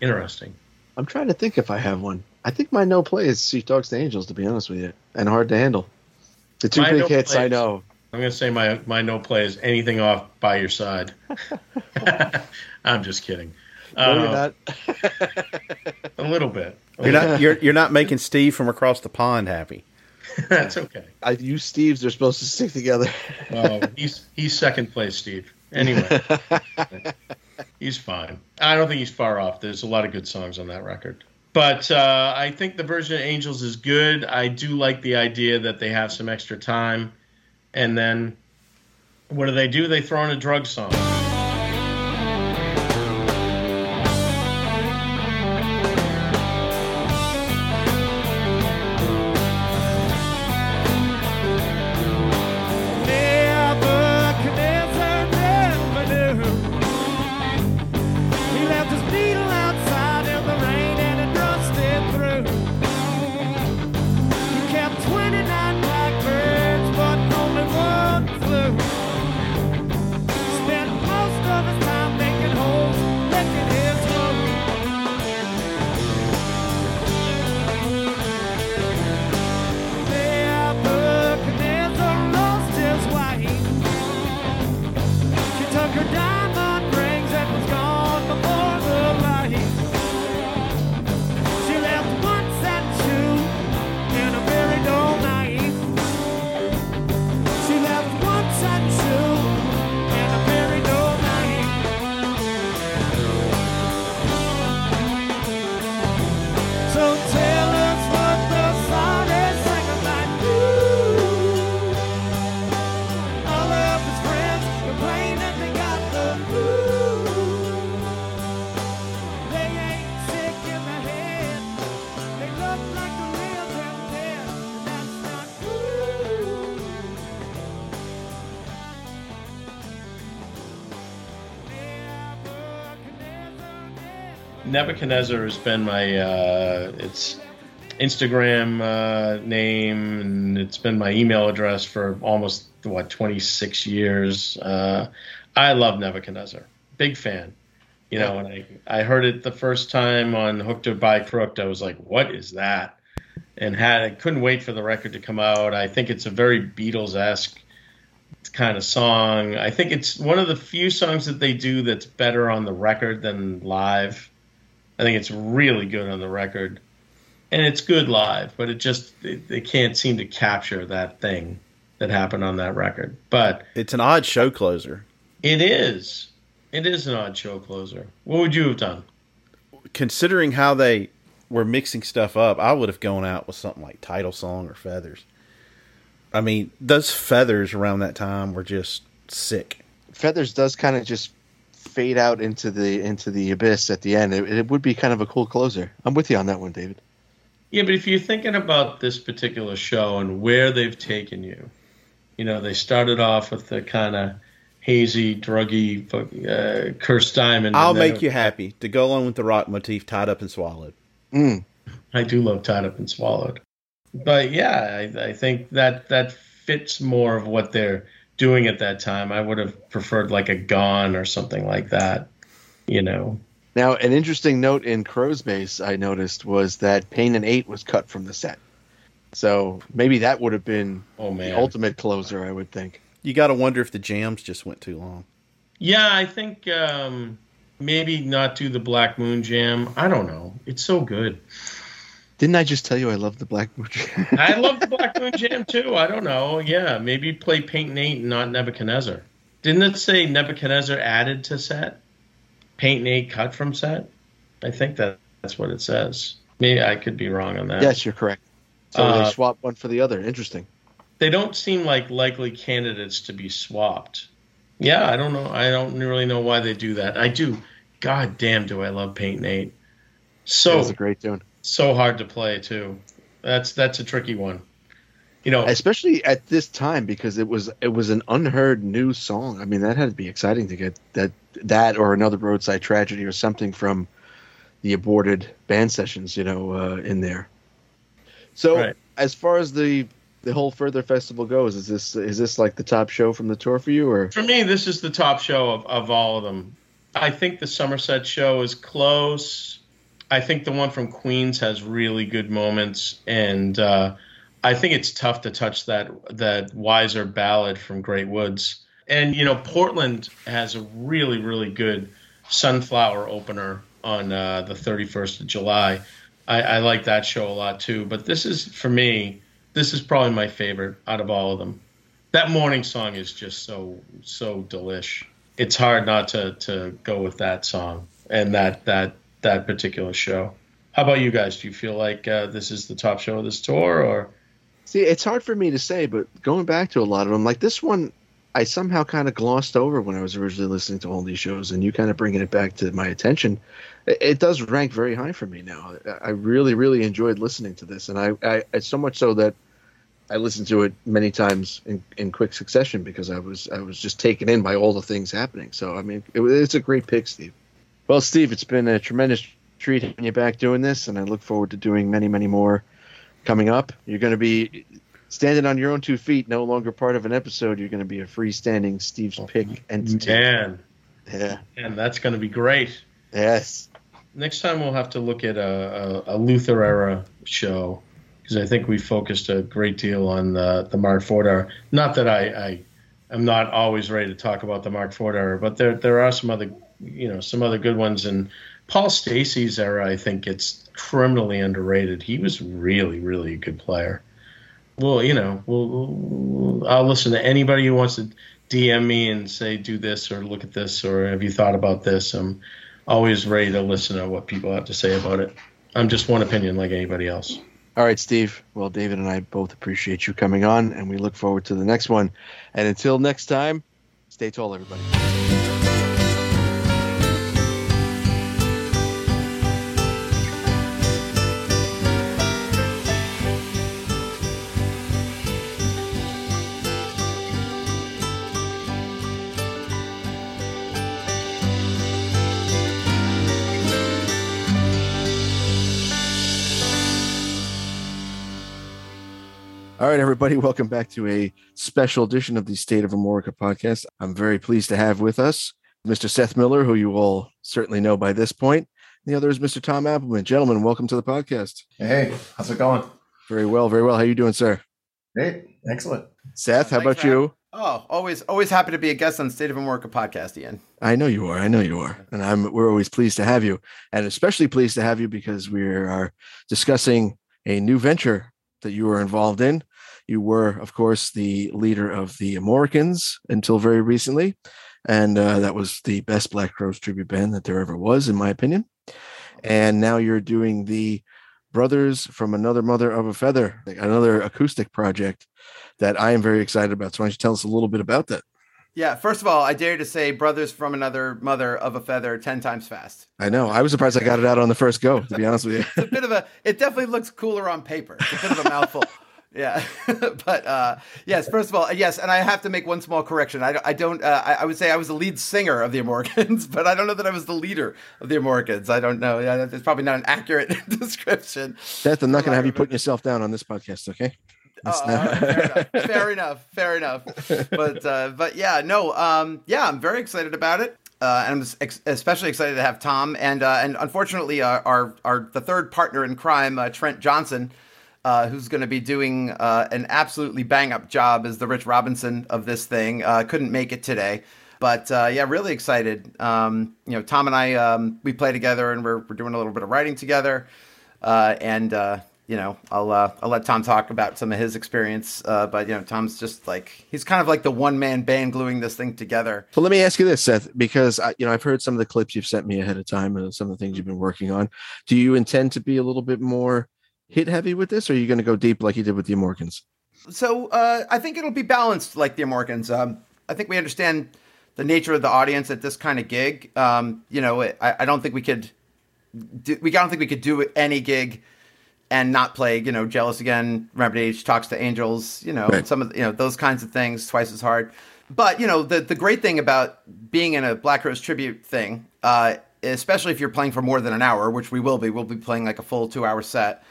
Interesting. I'm trying to think if I have one. I think my no play is She Talks to Angels, to be honest with you, and hard to handle. The two My big no hits play I know. I'm gonna say my my no play is anything off by your side. I'm just kidding. No, you're Uh, not. a little bit. You're not you're you're not making Steve from across the pond happy. That's okay. I, you Steves are supposed to stick together. Well, he's he's second place, Steve. Anyway, he's fine. I don't think he's far off. There's a lot of good songs on that record. But uh, I think the version of Angels is good. I do like the idea that they have some extra time, and then what do they do? They throw in a drug song. Nebuchadnezzar has been my uh, it's Instagram uh, name and it's been my email address for almost what 26 years. Uh, I love Nebuchadnezzar, big fan. You know, when I I heard it the first time on Hooked or by Crooked, I was like, "What is that?" And had I couldn't wait for the record to come out. I think it's a very Beatles esque kind of song. I think it's one of the few songs that they do that's better on the record than live. I think it's really good on the record, and it's good live, but it just they, they can't seem to capture that thing that happened on that record. But It's an odd show closer. it is, it is an odd show closer. What would you have done? Considering how they were mixing stuff up, I would have gone out with something like title song or feathers. I mean, those feathers around that time were just sick. Feathers does kind of just fade out into the into the abyss at the end. It, it would be kind of a cool closer. I'm with you on that one, David. Yeah, but if you're thinking about this particular show and where they've taken you, you know, they started off with the kind of hazy, druggy, uh, cursed diamond. I'll and then make you happy to go along with the rock motif tied up and swallowed. Mm. I do love Tied Up and Swallowed. But yeah, I, I think that that fits more of what they're doing at that time. I would have preferred like a Gone or something like that. You know, Now, an interesting note in Crowesbase I noticed was that Paint and Eight was cut from the set. So maybe that would have been oh the man. ultimate closer, I would think. You got to wonder if the jams just went too long. Yeah, I think um, maybe not do the Black Moon Jam. I don't know. It's so good. Didn't I just tell you I love the Black Moon? Jam? I love the Black Moon Jam too. I don't know. Yeah, maybe play Paint and Eight and not Nebuchadnezzar. Didn't it say Nebuchadnezzar added to set? Paint and Eight cut from set? I think that that's what it says. Maybe I could be wrong on that. yes, you're correct. So Uh, they swap one for the other. Interesting. They don't seem like likely candidates to be swapped. Yeah, I don't know. I don't really know why they do that. I do. God damn, do I love Paint and Eight. That So was a great tune. So hard to play too. That's that's a tricky one. you know, especially at this time because it was it was an unheard new song. I mean, that had to be exciting to get that that or another roadside tragedy or something from the aborted band sessions, you know, uh, in there. So, Right. as far as the the whole Furthur Festival goes, is this is this like the top show from the tour for you, or For me, this is the top show of, of all of them. I think the Somerset show is close. I think the one from Queens has really good moments, and uh, I think it's tough to touch that that wiser ballad from Great Woods. And you know, Portland has a really really good Sunflower opener on uh, the 31st of July. I, I like that show a lot too. But this is for me, this is probably my favorite out of all of them that morning song is just so so delish. It's hard not to to go with that song and that that that particular show. How about you guys? Do you feel like uh, this is the top show of this tour, or See, it's hard for me to say, but going back to a lot of them, like this one, I somehow kind of glossed over when I was originally listening to all these shows, and you kind of bringing it back to my attention. It, it does rank very high for me now. I really, really enjoyed listening to this, and I, I it's so much so that I listened to it many times in, in quick succession because I was I was just taken in by all the things happening. So I mean, it, it's a great pick, Steve. Well, Steve, it's been a tremendous treat having you back doing this, and I look forward to doing many, many more coming up. You're going to be standing on your own two feet, no longer part of an episode. You're going to be a freestanding Steve's oh, pick entity. man, Yeah. and that's going to be great. Yes. Next time we'll have to look at a, a, a Luther era show because I think we focused a great deal on the the Marc Ford era. Not that I, I am not always ready to talk about the Marc Ford era, but there there are some other you know some other good ones. And Paul Stacey's era, I think, it's criminally underrated. He was really really a good player. Well, you know, we'll, I'll listen to anybody who wants to DM me and say do this or look at this or have you thought about this. I'm always ready to listen to what people have to say about it. I'm just one opinion like anybody else. All right, Steve. Well, David and I both appreciate you coming on, and we look forward to the next one. And until next time, stay tall, everybody. All right, everybody, welcome back to a special edition of the State of Amorica podcast. I'm very pleased to have with us Mr. Seth Miller, who you all certainly know by this point. The other is Mr. Tom Appleman. Gentlemen, welcome to the podcast. Hey, how's it going? Very well, very well. How you doing, sir? Great, excellent. Seth, how Thanks about for you? Oh, always, always happy to be a guest on State of Amorica podcast, Ian. I know you are. I know you are, and I'm. We're always pleased to have you, and especially pleased to have you because we are discussing a new venture that you are involved in. You were, of course, the leader of the Americans until very recently, and uh, that was the best Black Crowes tribute band that there ever was, in my opinion. And now you're doing the Brothers from Another Mother of a Feather, another acoustic project that I am very excited about. So why don't you tell us a little bit about that? Yeah, first of all, I dare to say brothers from another mother of a feather 10 times fast. I know. I was surprised I got it out on the first go, to be honest with you. It's a bit of a, it definitely looks cooler on paper. It's a bit of a mouthful. Yeah, but uh, yes. First of all, yes, and I have to make one small correction. I, I don't. Uh, I, I would say I was the lead singer of the Americans, but I don't know that I was the leader of the Americans. I don't know. Yeah, It's probably not an accurate description. Seth, I'm not going to have you putting yourself down on this podcast, okay? Oh, fair enough. Fair enough. Fair enough. But uh, but yeah, no. Um, yeah, I'm very excited about it. Uh, and I'm ex- especially excited to have Tom and uh, and unfortunately uh, our our the third partner in crime, uh, Trent Johnson, uh, who's going to be doing uh, an absolutely bang up job as the Rich Robinson of this thing. Uh, couldn't make it today, but uh, yeah, really excited. Um, you know, Tom and I um, we play together and we're we're doing a little bit of writing together, uh, and uh, you know, I'll I'll let Tom talk about some of his experience. But you know, Tom's just like he's kind of like the one man band gluing this thing together. So let me ask you this, Seth, because I, you know I've heard some of the clips you've sent me ahead of time and some of the things you've been working on. Do you intend to be a little bit more hit heavy with this, or are you going to go deep like you did with the Americans? So uh, I think it'll be balanced like the Americans. Um, I think we understand the nature of the audience at this kind of gig. Um, you know, I, I don't think we could. Do, we don't think we could do any gig and not play, you know, Jealous Again, Remedy Age talks to angels, you know, Right. some of you know those kinds of things twice as hard. But you know, the the great thing about being in a Black Crowes tribute thing, uh, especially if you're playing for more than an hour, which we will be, we'll be playing like a full two hour set,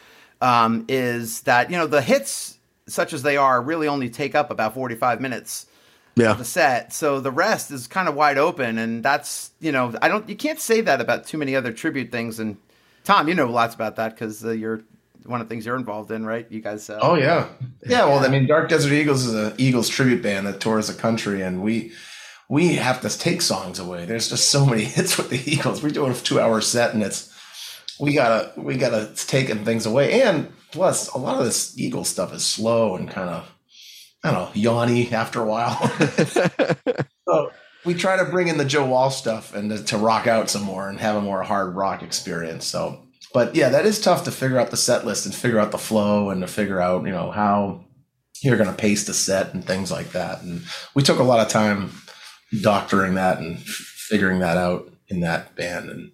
um, is that you know the hits such as they are really only take up about forty five minutes Yeah. the set. So the rest is kind of wide open, and that's you know I don't you can't say that about too many other tribute things. And Tom, you know lots about that because uh, you're one of the things you're involved in, right? You guys. Uh, Oh yeah, yeah. Well, I mean, Dark Desert Eagles is an Eagles tribute band that tours the country, and we we have to take songs away. There's just so many hits with the Eagles. We're doing a two hour set, and it's we gotta we gotta taking things away. And plus, a lot of this eagle stuff is slow and kind of I don't know yawny after a while. so we try to bring in the Joe Walsh stuff and to, to rock out some more and have a more hard rock experience. So, but yeah, that is tough to figure out the set list and figure out the flow and to figure out you know how you're going to pace the set and things like that. And we took a lot of time doctoring that and figuring that out in that band. And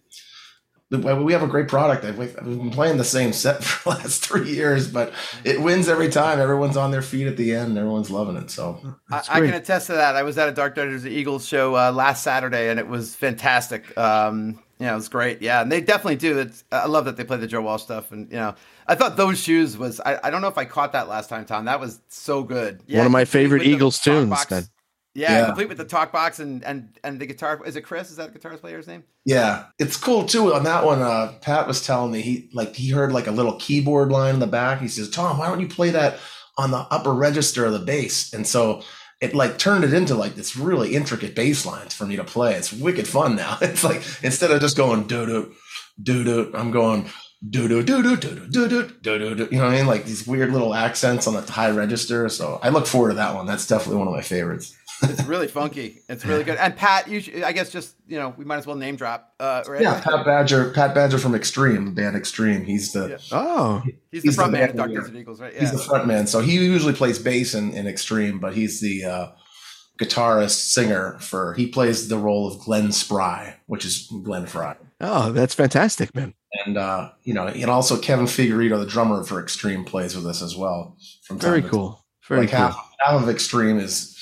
we have a great product. We've we've been playing the same set for the last three years, but it wins every time. Everyone's on their feet at the end. and Everyone's loving it. So I, I can attest to that. I was at a Dark Desert Eagles show uh, last Saturday, and it was fantastic. Um, you know, it was great. Yeah, and they definitely do. It's, I love that they play the Joe Walsh stuff, and you know, I thought those shoes was. I, I don't know if I caught that last time, Tom. That was so good. Yeah, One of my favorite Eagles tunes, box. Yeah, Yeah. complete with the talk box and and and the guitar. Is it Chris? Is that the guitar player's name? Yeah, it's cool too. On that one, uh, Pat was telling me he like he heard like a little keyboard line in the back. He says, "Tom, why don't you play that on the upper register of the bass?" And so it like turned it into like this really intricate bass lines for me to play. It's wicked fun now. It's like instead of just going do do do do, I'm going do do do do do do do do do do. You know what I mean? Like these weird little accents on the high register. So I look forward to that one. That's definitely one of my favorites. It's really funky. It's really good. And Pat, you should, I guess just you know we might as well name drop. Uh, right? Yeah, Pat Badger, Pat Badger from Extreme, the band Extreme. He's the Yeah. Oh, he's the he's the front man man of Dark leader. Desert Eagles, right? He's the front man. So he usually plays bass in, in Extreme, but he's the uh, guitarist, singer for, he plays the role of Glenn Spry, which is Glenn Frey. oh, that's fantastic, man. And, uh, you know, and also Kevin Figueiredo, the drummer for Extreme, plays with us as well. From Very cool. Very like cool. half, half of Extreme is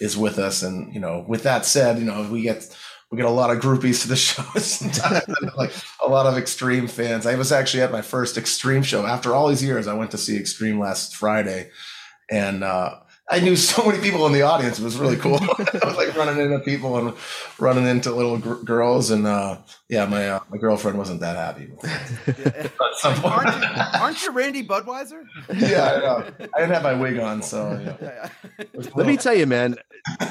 is with us, and you know, with that said, you know, we get we get a lot of groupies to the shows sometimes, like a lot of Extreme fans. I was actually at my first Extreme show after all these years. I went to see Extreme last Friday, and uh, I knew so many people in the audience. It was really cool. I was like running into people and running into little gr- girls, and uh, yeah, my uh, my girlfriend wasn't that happy. At some point. aren't, you, aren't you Randy Budweiser? yeah, I know. I didn't have my wig on, so yeah. Yeah, yeah. It was Let me tell you, man,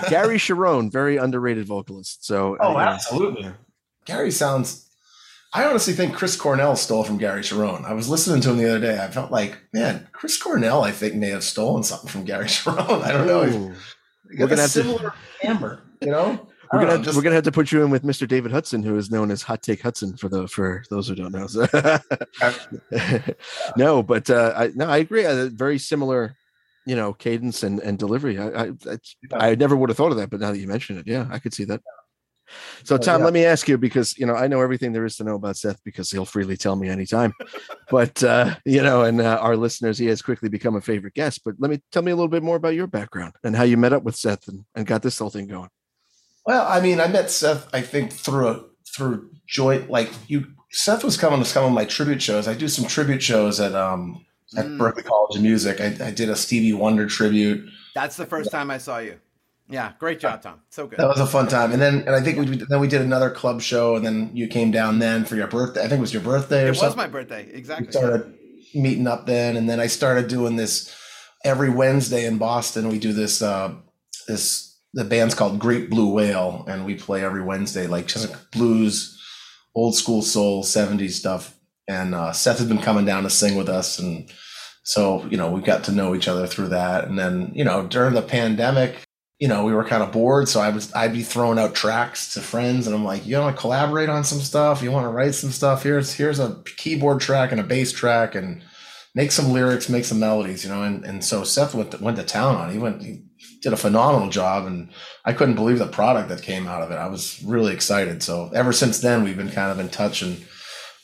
Gary Cherone, very underrated vocalist. So, Oh, uh, absolutely. Gary sounds. I honestly think Chris Cornell stole from Gary Cherone. I was listening to him the other day. I felt like, man, Chris Cornell, I think, may have stolen something from Gary Cherone. I don't know. Ooh. We're gonna a have to- similar timbre, you know? We're gonna know, have, we're gonna have to put you in with Mr. David Hudson, who is known as Hot Take Hudson for the for those who don't know. So- no, but uh, I no, I agree. Uh, very similar, you know, cadence and, and delivery. I I, that's, I never would have thought of that, but now that you mention it, yeah, I could see that. So, Oh, Tom, yeah. let me ask you because you know I know everything there is to know about Seth because he'll freely tell me anytime. but uh, you know, and uh, our listeners, he has quickly become a favorite guest. But let me tell me a little bit more about your background and how you met up with Seth and, and got this whole thing going. Well, I mean, I met Seth. I think through a through joint like you. Seth was coming to some of my tribute shows. I do some tribute shows at um at Mm. Berklee College of Music. I, I did a Stevie Wonder tribute. That's the first time I saw you. Yeah, great job, Tom. So good. That was a fun time. And then and I think we then we did another club show, and then you came down then for your birthday. I think it was your birthday or something. it was something. my birthday. Exactly. we Exactly. started meeting up then, and then I started doing this every Wednesday in Boston. We do this uh this the band's called Great Blue Whale, and we play every Wednesday, like just blues, old school soul, 70s stuff. And uh, Seth has been coming down to sing with us, and so you know we got to know each other through that. And then you know during the pandemic, you know we were kind of bored, so I was I'd be throwing out tracks to friends, and I'm like, you want to collaborate on some stuff? You want to write some stuff? Here's here's a keyboard track and a bass track, and make some lyrics, make some melodies, you know. And and so Seth went to, went to town on. it. He went. He, did a phenomenal job and I couldn't believe the product that came out of it. I was really excited. So ever since then we've been kind of in touch and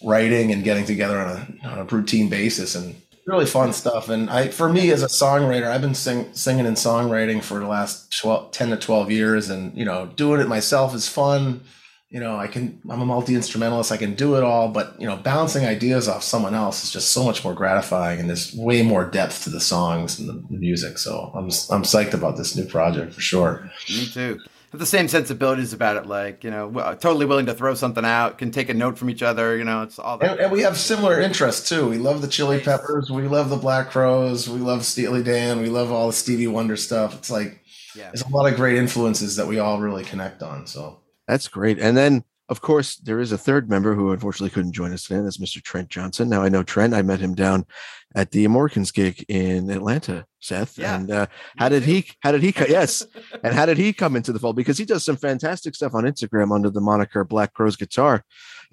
writing and getting together on a, on a routine basis and really fun stuff. And I, for me as a songwriter, I've been sing, singing and songwriting for the last 12, 10 to 12 years. And, you know, doing it myself is fun. You know, I can, I'm a multi instrumentalist. I can do it all, but, you know, bouncing ideas off someone else is just so much more gratifying. And there's way more depth to the songs and the, the music. So I'm, I'm psyched about this new project for sure. Me too. Have the same sensibilities about it, like you know, totally willing to throw something out, can take a note from each other. You know, it's all that. And, and we have similar interests too. We love the Chili Peppers. We love the Black Crowes. We love Steely Dan. We love all the Stevie Wonder stuff. It's like Yeah. there's a lot of great influences that we all really connect on. So That's great. And then, of course, there is a third member who unfortunately couldn't join us today. and That's Mr. Trent Johnson. Now, I know Trent. I met him down at the Americans gig in Atlanta, Seth. Yeah. And uh, how did he? How did he? co- Yes. and how did he come into the fold? Because he does some fantastic stuff on Instagram under the moniker Black Crowes Guitar,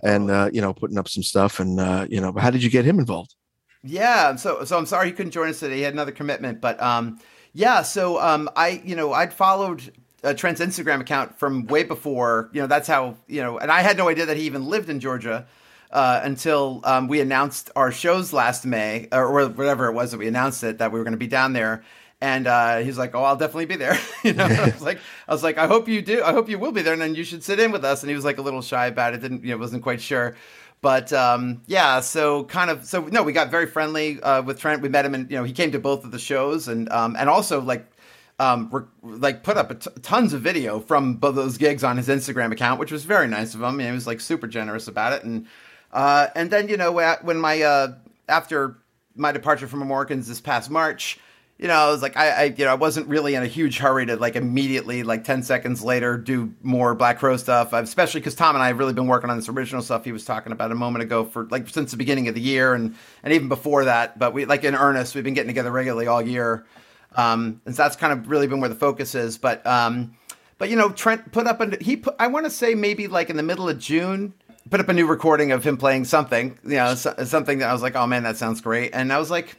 and uh, you know, putting up some stuff. And uh, you know, how did you get him involved? Yeah, so so I'm sorry he couldn't join us today. He had another commitment, but um, yeah. So um, I you know I'd followed uh, Trent's Instagram account from way before. You know that's how you know, and I had no idea that he even lived in Georgia uh, until um, we announced our shows last May or whatever it was that we announced it that we were going to be down there. And uh, he's like, "Oh, I'll definitely be there." you know, I was like, "I was like, I hope you do. I hope you will be there, and then you should sit in with us." And he was like a little shy about it. Didn't, you know, wasn't quite sure. But um, yeah, so kind of, so no, we got very friendly uh, with Trent. We met him, and you know, he came to both of the shows, and um, and also like, um, re- like put up a t- tons of video from both those gigs on his Instagram account, which was very nice of him. And he was like super generous about it, and uh, and then you know when my uh, after my departure from Americans this past March, you know, I was like, I, I, you know, I wasn't really in a huge hurry to like immediately, like 10 seconds later, do more Black Crow stuff, especially because Tom and I have really been working on this original stuff he was talking about a moment ago for like since the beginning of the year and, and even before that. But we, like in earnest, we've been getting together regularly all year. Um, and so that's kind of really been where the focus is. But, um, but you know, Trent put up a, he put, I want to say maybe like in the middle of June, put up a new recording of him playing something, you know, so, something that I was like, oh man, that sounds great. And I was like,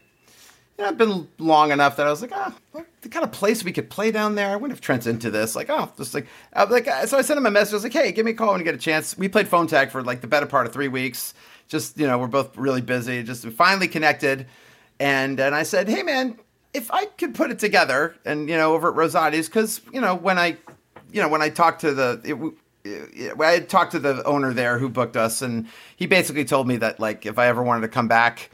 you know, I've been long enough that I was like, ah, oh, the kind of place we could play down there. I wonder if Trent's into this. Like, oh, just like, I was like, so I sent him a message. I was like, hey, give me a call when you get a chance. We played phone tag for like the better part of three weeks. Just, you know, we're both really busy. Just finally connected, and and I said, hey, man, if I could put it together, and you know, over at Rosati's, because you know, when I, you know, when I talked to the. It, I talked to the owner there who booked us, and he basically told me that like if I ever wanted to come back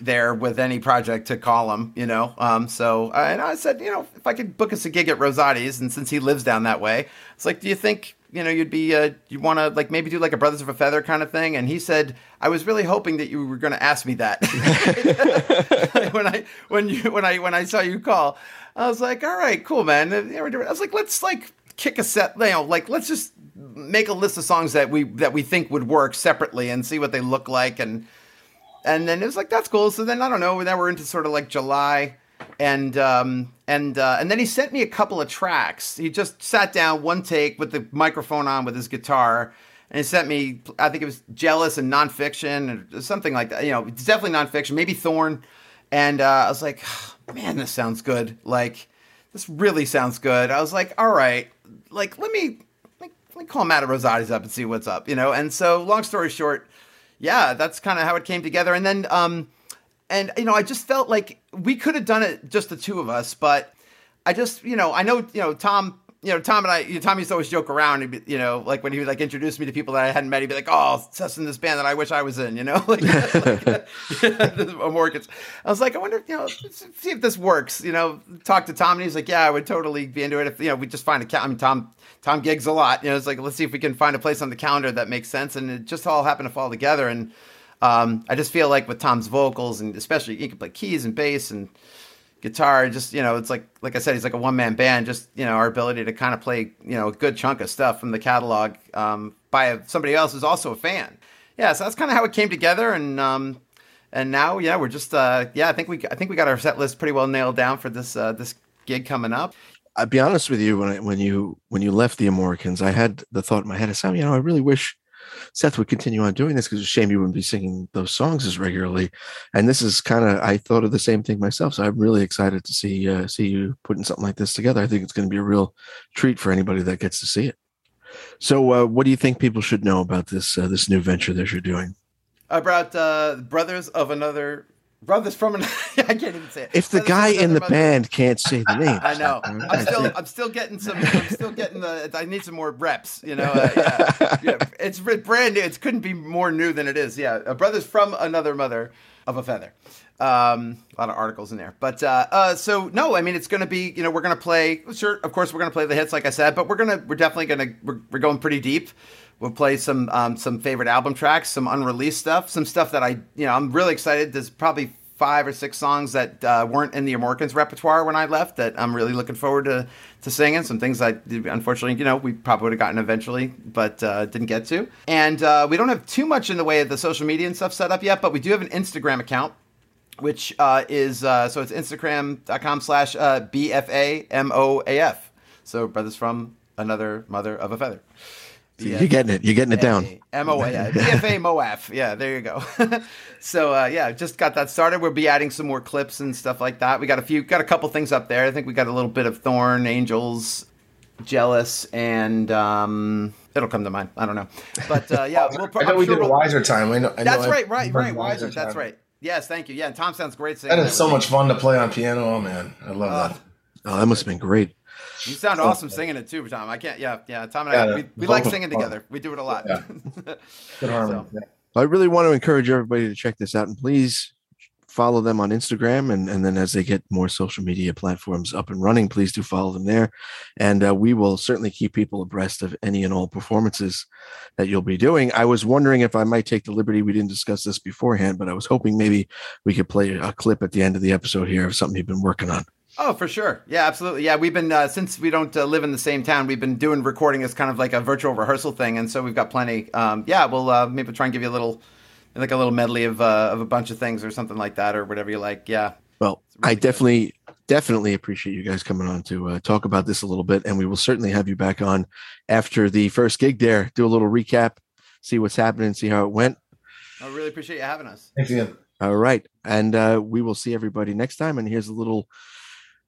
there with any project to call him, you know. Um, so uh, and I said, you know, if I could book us a gig at Rosati's, and since he lives down that way, it's like, do you think you know you'd be uh, you want to like maybe do like a Brothers of a Feather kind of thing? And he said, I was really hoping that you were going to ask me that when I when you when I when I saw you call, I was like, all right, cool, man. I was like, let's like kick a set, you know, like let's just make a list of songs that we that we think would work separately and see what they look like and and then it was like that's cool. So then I don't know. Then we're into sort of like July, and um, and uh, and then he sent me a couple of tracks. He just sat down one take with the microphone on with his guitar, and he sent me. I think it was Jealous and Nonfiction or something like that. You know, it's definitely nonfiction. Maybe Thorn. And uh, I was like, man, this sounds good. Like this really sounds good. I was like, all right, like let me. Let me call Matt Rosati's up and see what's up, you know. And so, long story short, yeah, that's kind of how it came together. And then, um, and you know, I just felt like we could have done it just the two of us, but I just, you know, I know, you know, Tom, you know, Tom and I, you know, Tom used to always joke around, be, you know, like when he would like introduce me to people that I hadn't met, he'd be like, "Oh, it's in this band that I wish I was in," you know, like, like Morgans. I was like, I wonder, you know, see if this works. You know, talk to Tom, and he's like, "Yeah, I would totally be into it if you know we just find a cal- I mean, Tom. Tom gigs a lot. You know, it's like let's see if we can find a place on the calendar that makes sense, and it just all happened to fall together. And um, I just feel like with Tom's vocals, and especially he can play keys and bass and guitar, just you know, it's like like I said, he's like a one man band. Just you know, our ability to kind of play you know a good chunk of stuff from the catalog um, by somebody else who's also a fan. Yeah, so that's kind of how it came together, and um, and now yeah, we're just uh, yeah, I think we I think we got our set list pretty well nailed down for this uh, this gig coming up. I'll be honest with you. When I, when you when you left the Amoricans, I had the thought in my head, I said, you know, I really wish Seth would continue on doing this because it's a shame you wouldn't be singing those songs as regularly. And this is kind of I thought of the same thing myself. So I'm really excited to see uh, see you putting something like this together. I think it's going to be a real treat for anybody that gets to see it. So, uh, what do you think people should know about this uh, this new venture that you're doing? about uh, brothers of another brothers from another. I can't even say it. If the Brothers guy in the Mother. band can't say the name, I know. I'm still, I'm still getting some. I'm still getting the. I need some more reps. You know. Uh, yeah. yeah. It's brand new. It couldn't be more new than it is. Yeah. Uh, brothers from another mother of a feather. Um, a lot of articles in there, but uh, uh, so no, I mean it's going to be. You know, we're going to play. Sure, of course, we're going to play the hits, like I said, but we're gonna, we're definitely going to, we're, we're going pretty deep. We'll play some um, some favorite album tracks, some unreleased stuff, some stuff that I, you know, I'm really excited. There's probably five or six songs that uh, weren't in the Amoricans repertoire when I left that I'm really looking forward to to singing. Some things I unfortunately, you know, we probably would have gotten eventually, but uh, didn't get to. And uh, we don't have too much in the way of the social media and stuff set up yet, but we do have an Instagram account. Which uh, is uh, so it's Instagram.com slash uh, BFAMOAF. So brothers from another mother of a feather. You're getting it. You're getting it down. M O A BFA MOAF. Yeah, there you go. so uh, yeah, just got that started. We'll be adding some more clips and stuff like that. We got a few, got a couple things up there. I think we got a little bit of Thorn, Angels, Jealous, and um, it'll come to mind. I don't know, but uh, yeah, we'll. I know I'm we sure did a we'll- wiser time. I know, I That's I- right, right, right. remember Wiser. That's right. Yes, thank you. Yeah, and Tom sounds great singing. That is so much fun to play on piano. Oh man, I love that. Oh, that must have been great. You sound awesome singing it too, Tom. I can't. Yeah, yeah. Tom and I, we, we like singing together. We do it a lot. Yeah. Good harmony. Yeah. I really want to encourage everybody to check this out and please follow them on Instagram. And, and then as they get more social media platforms up and running, please do follow them there. And uh, we will certainly keep people abreast of any and all performances that you'll be doing. I was wondering if I might take the liberty, we didn't discuss this beforehand, but I was hoping maybe we could play a clip at the end of the episode here of something you've been working on. Oh, for sure. Yeah, absolutely. Yeah, we've been uh, since we don't uh, live in the same town. We've been doing recording as kind of like a virtual rehearsal thing, and so we've got plenty. Um, yeah, we'll uh, maybe try and give you a little, like a little medley of uh, of a bunch of things or something like that, or whatever you like. Yeah. Well, really I good. definitely, definitely appreciate you guys coming on to uh, talk about this a little bit, and we will certainly have you back on after the first gig there. Do a little recap, see what's happening, see how it went. I really appreciate you having us. Thanks again. All right, and uh, we will see everybody next time. And here's a little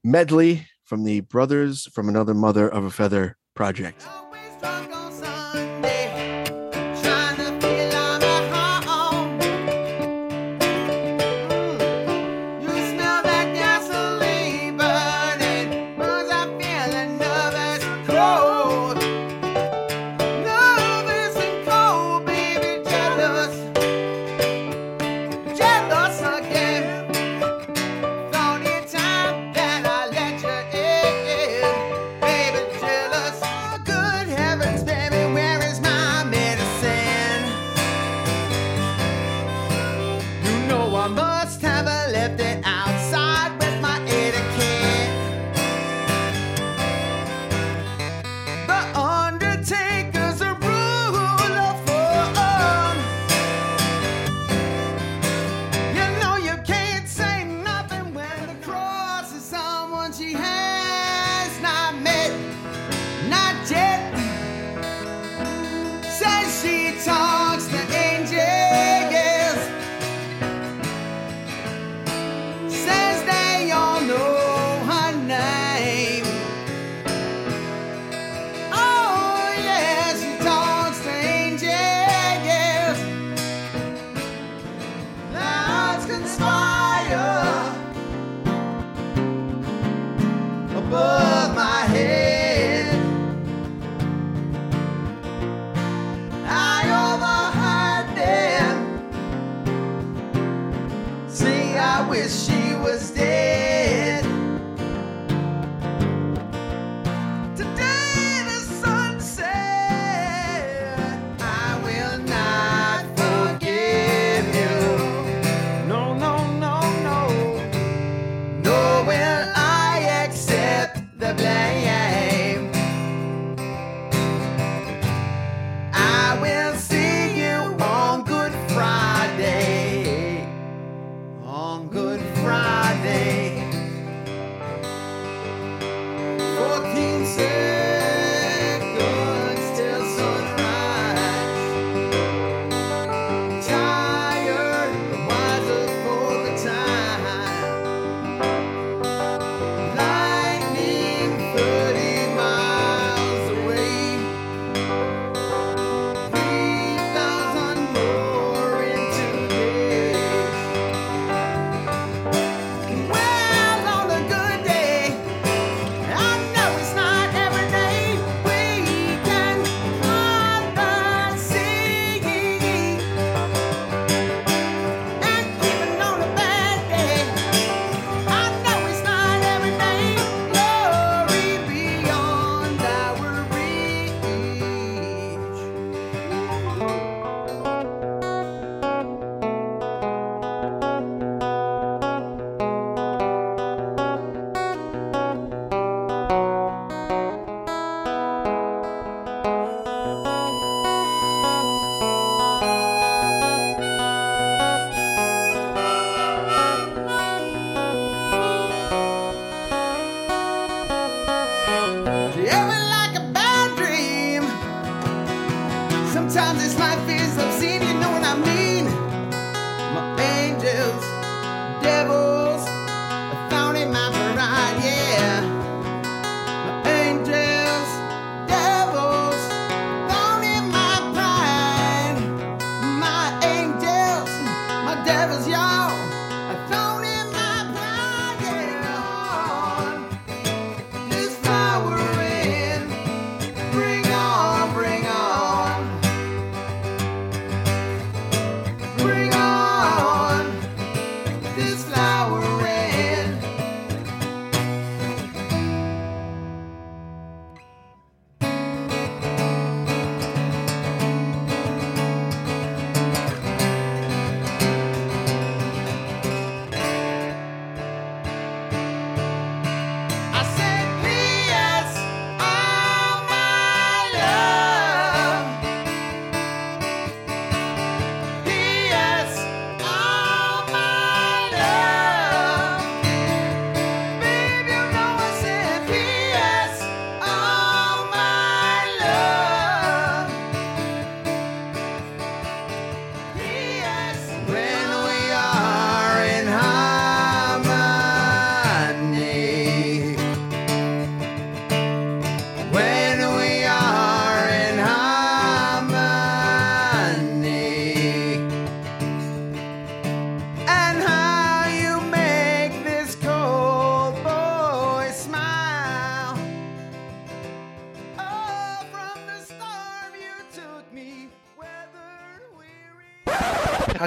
medley from the Brothers from Another Mother of a Feather project.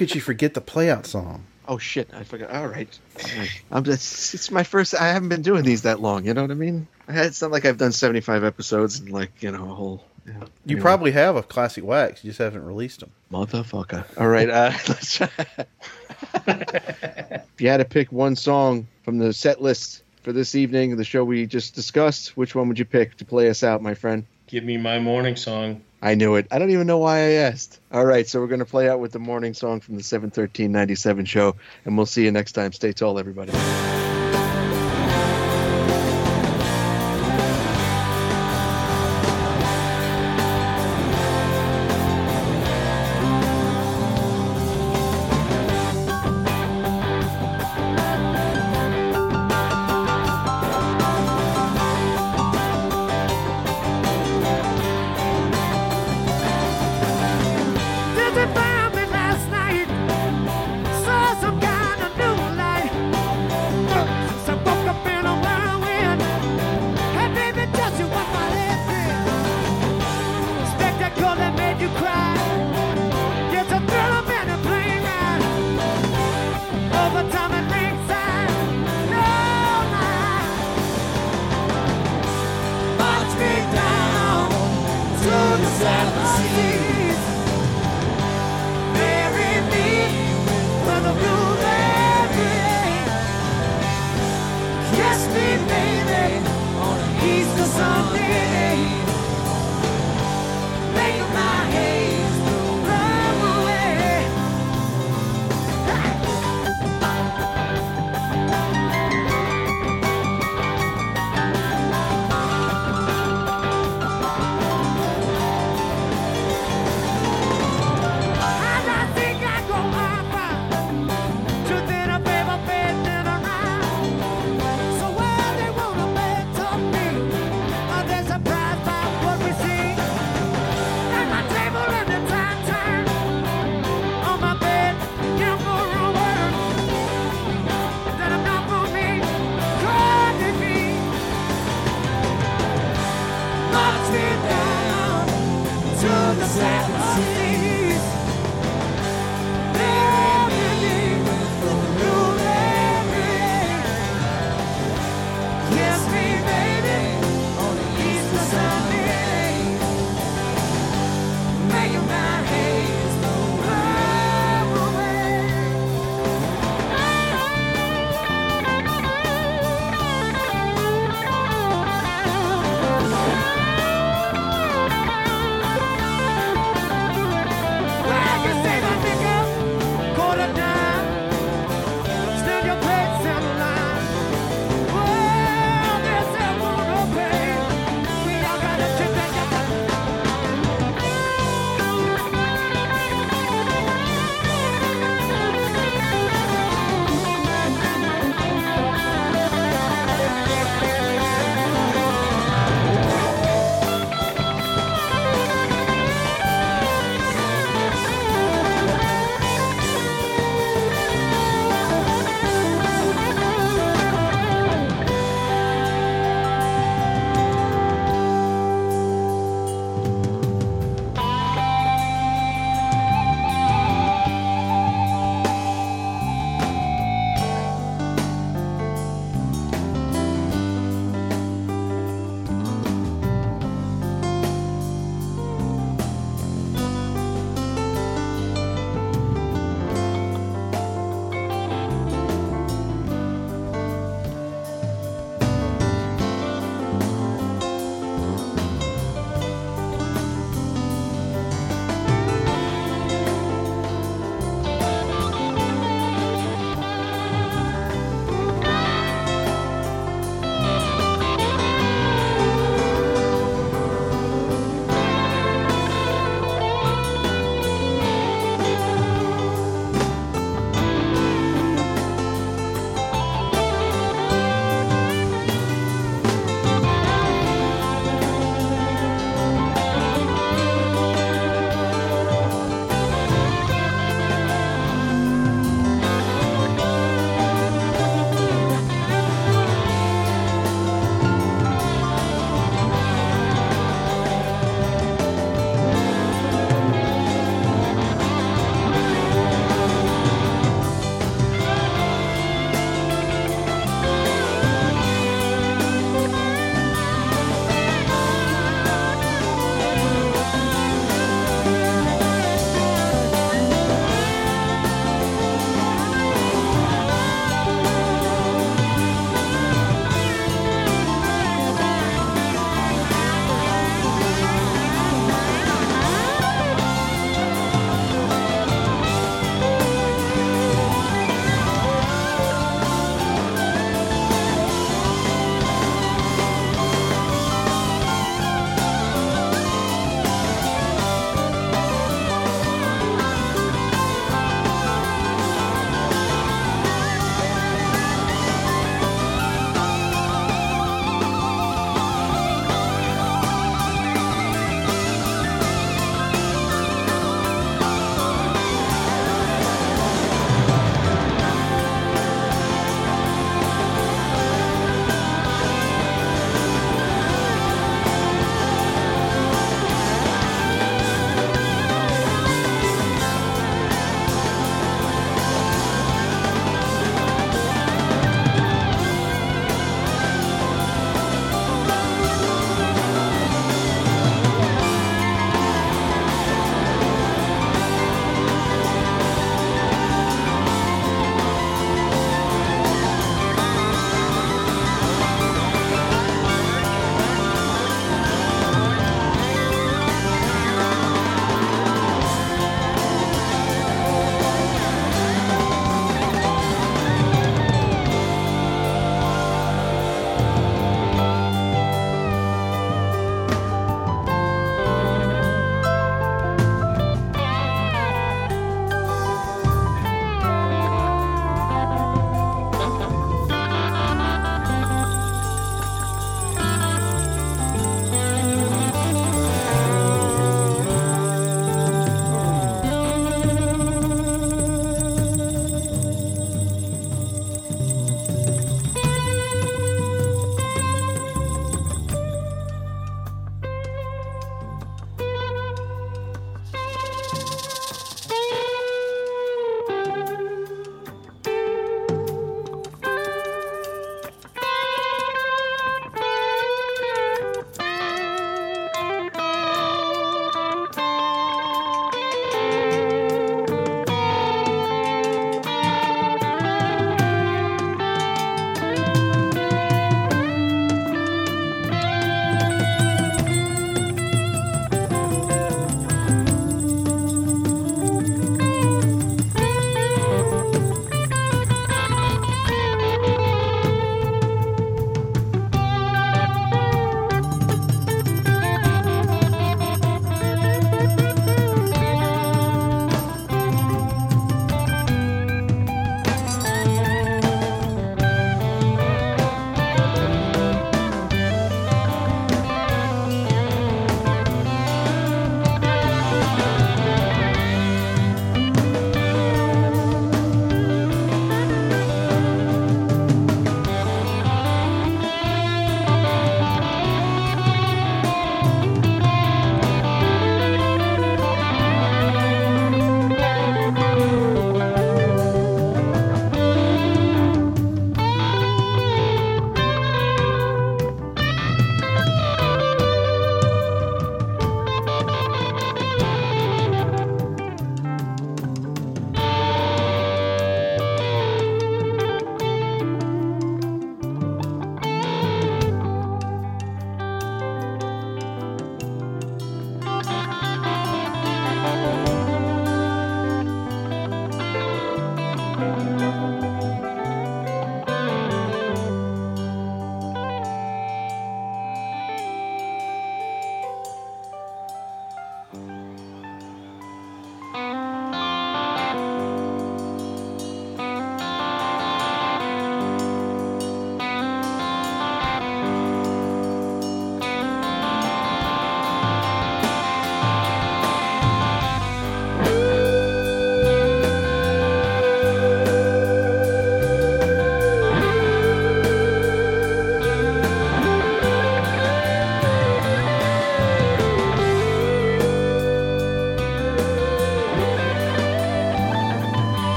Could you forget the playout song? Oh shit! I forgot. All right. I'm just, it's my first. I haven't been doing these that long. You know what I mean? It's not like I've done 75 episodes and like you know a whole. You, You anyway. probably have a classic wax. You just haven't released them. motherfucker. All right, uh, let's try. if you had to pick one song from the set list for this evening, the show we just discussed, which one would you pick to play us out, my friend? Give me my morning song. I knew it. I don't even know why I asked. All right, so we're going to play out with the morning song from the 71397 show, and we'll see you next time. Stay tall, everybody.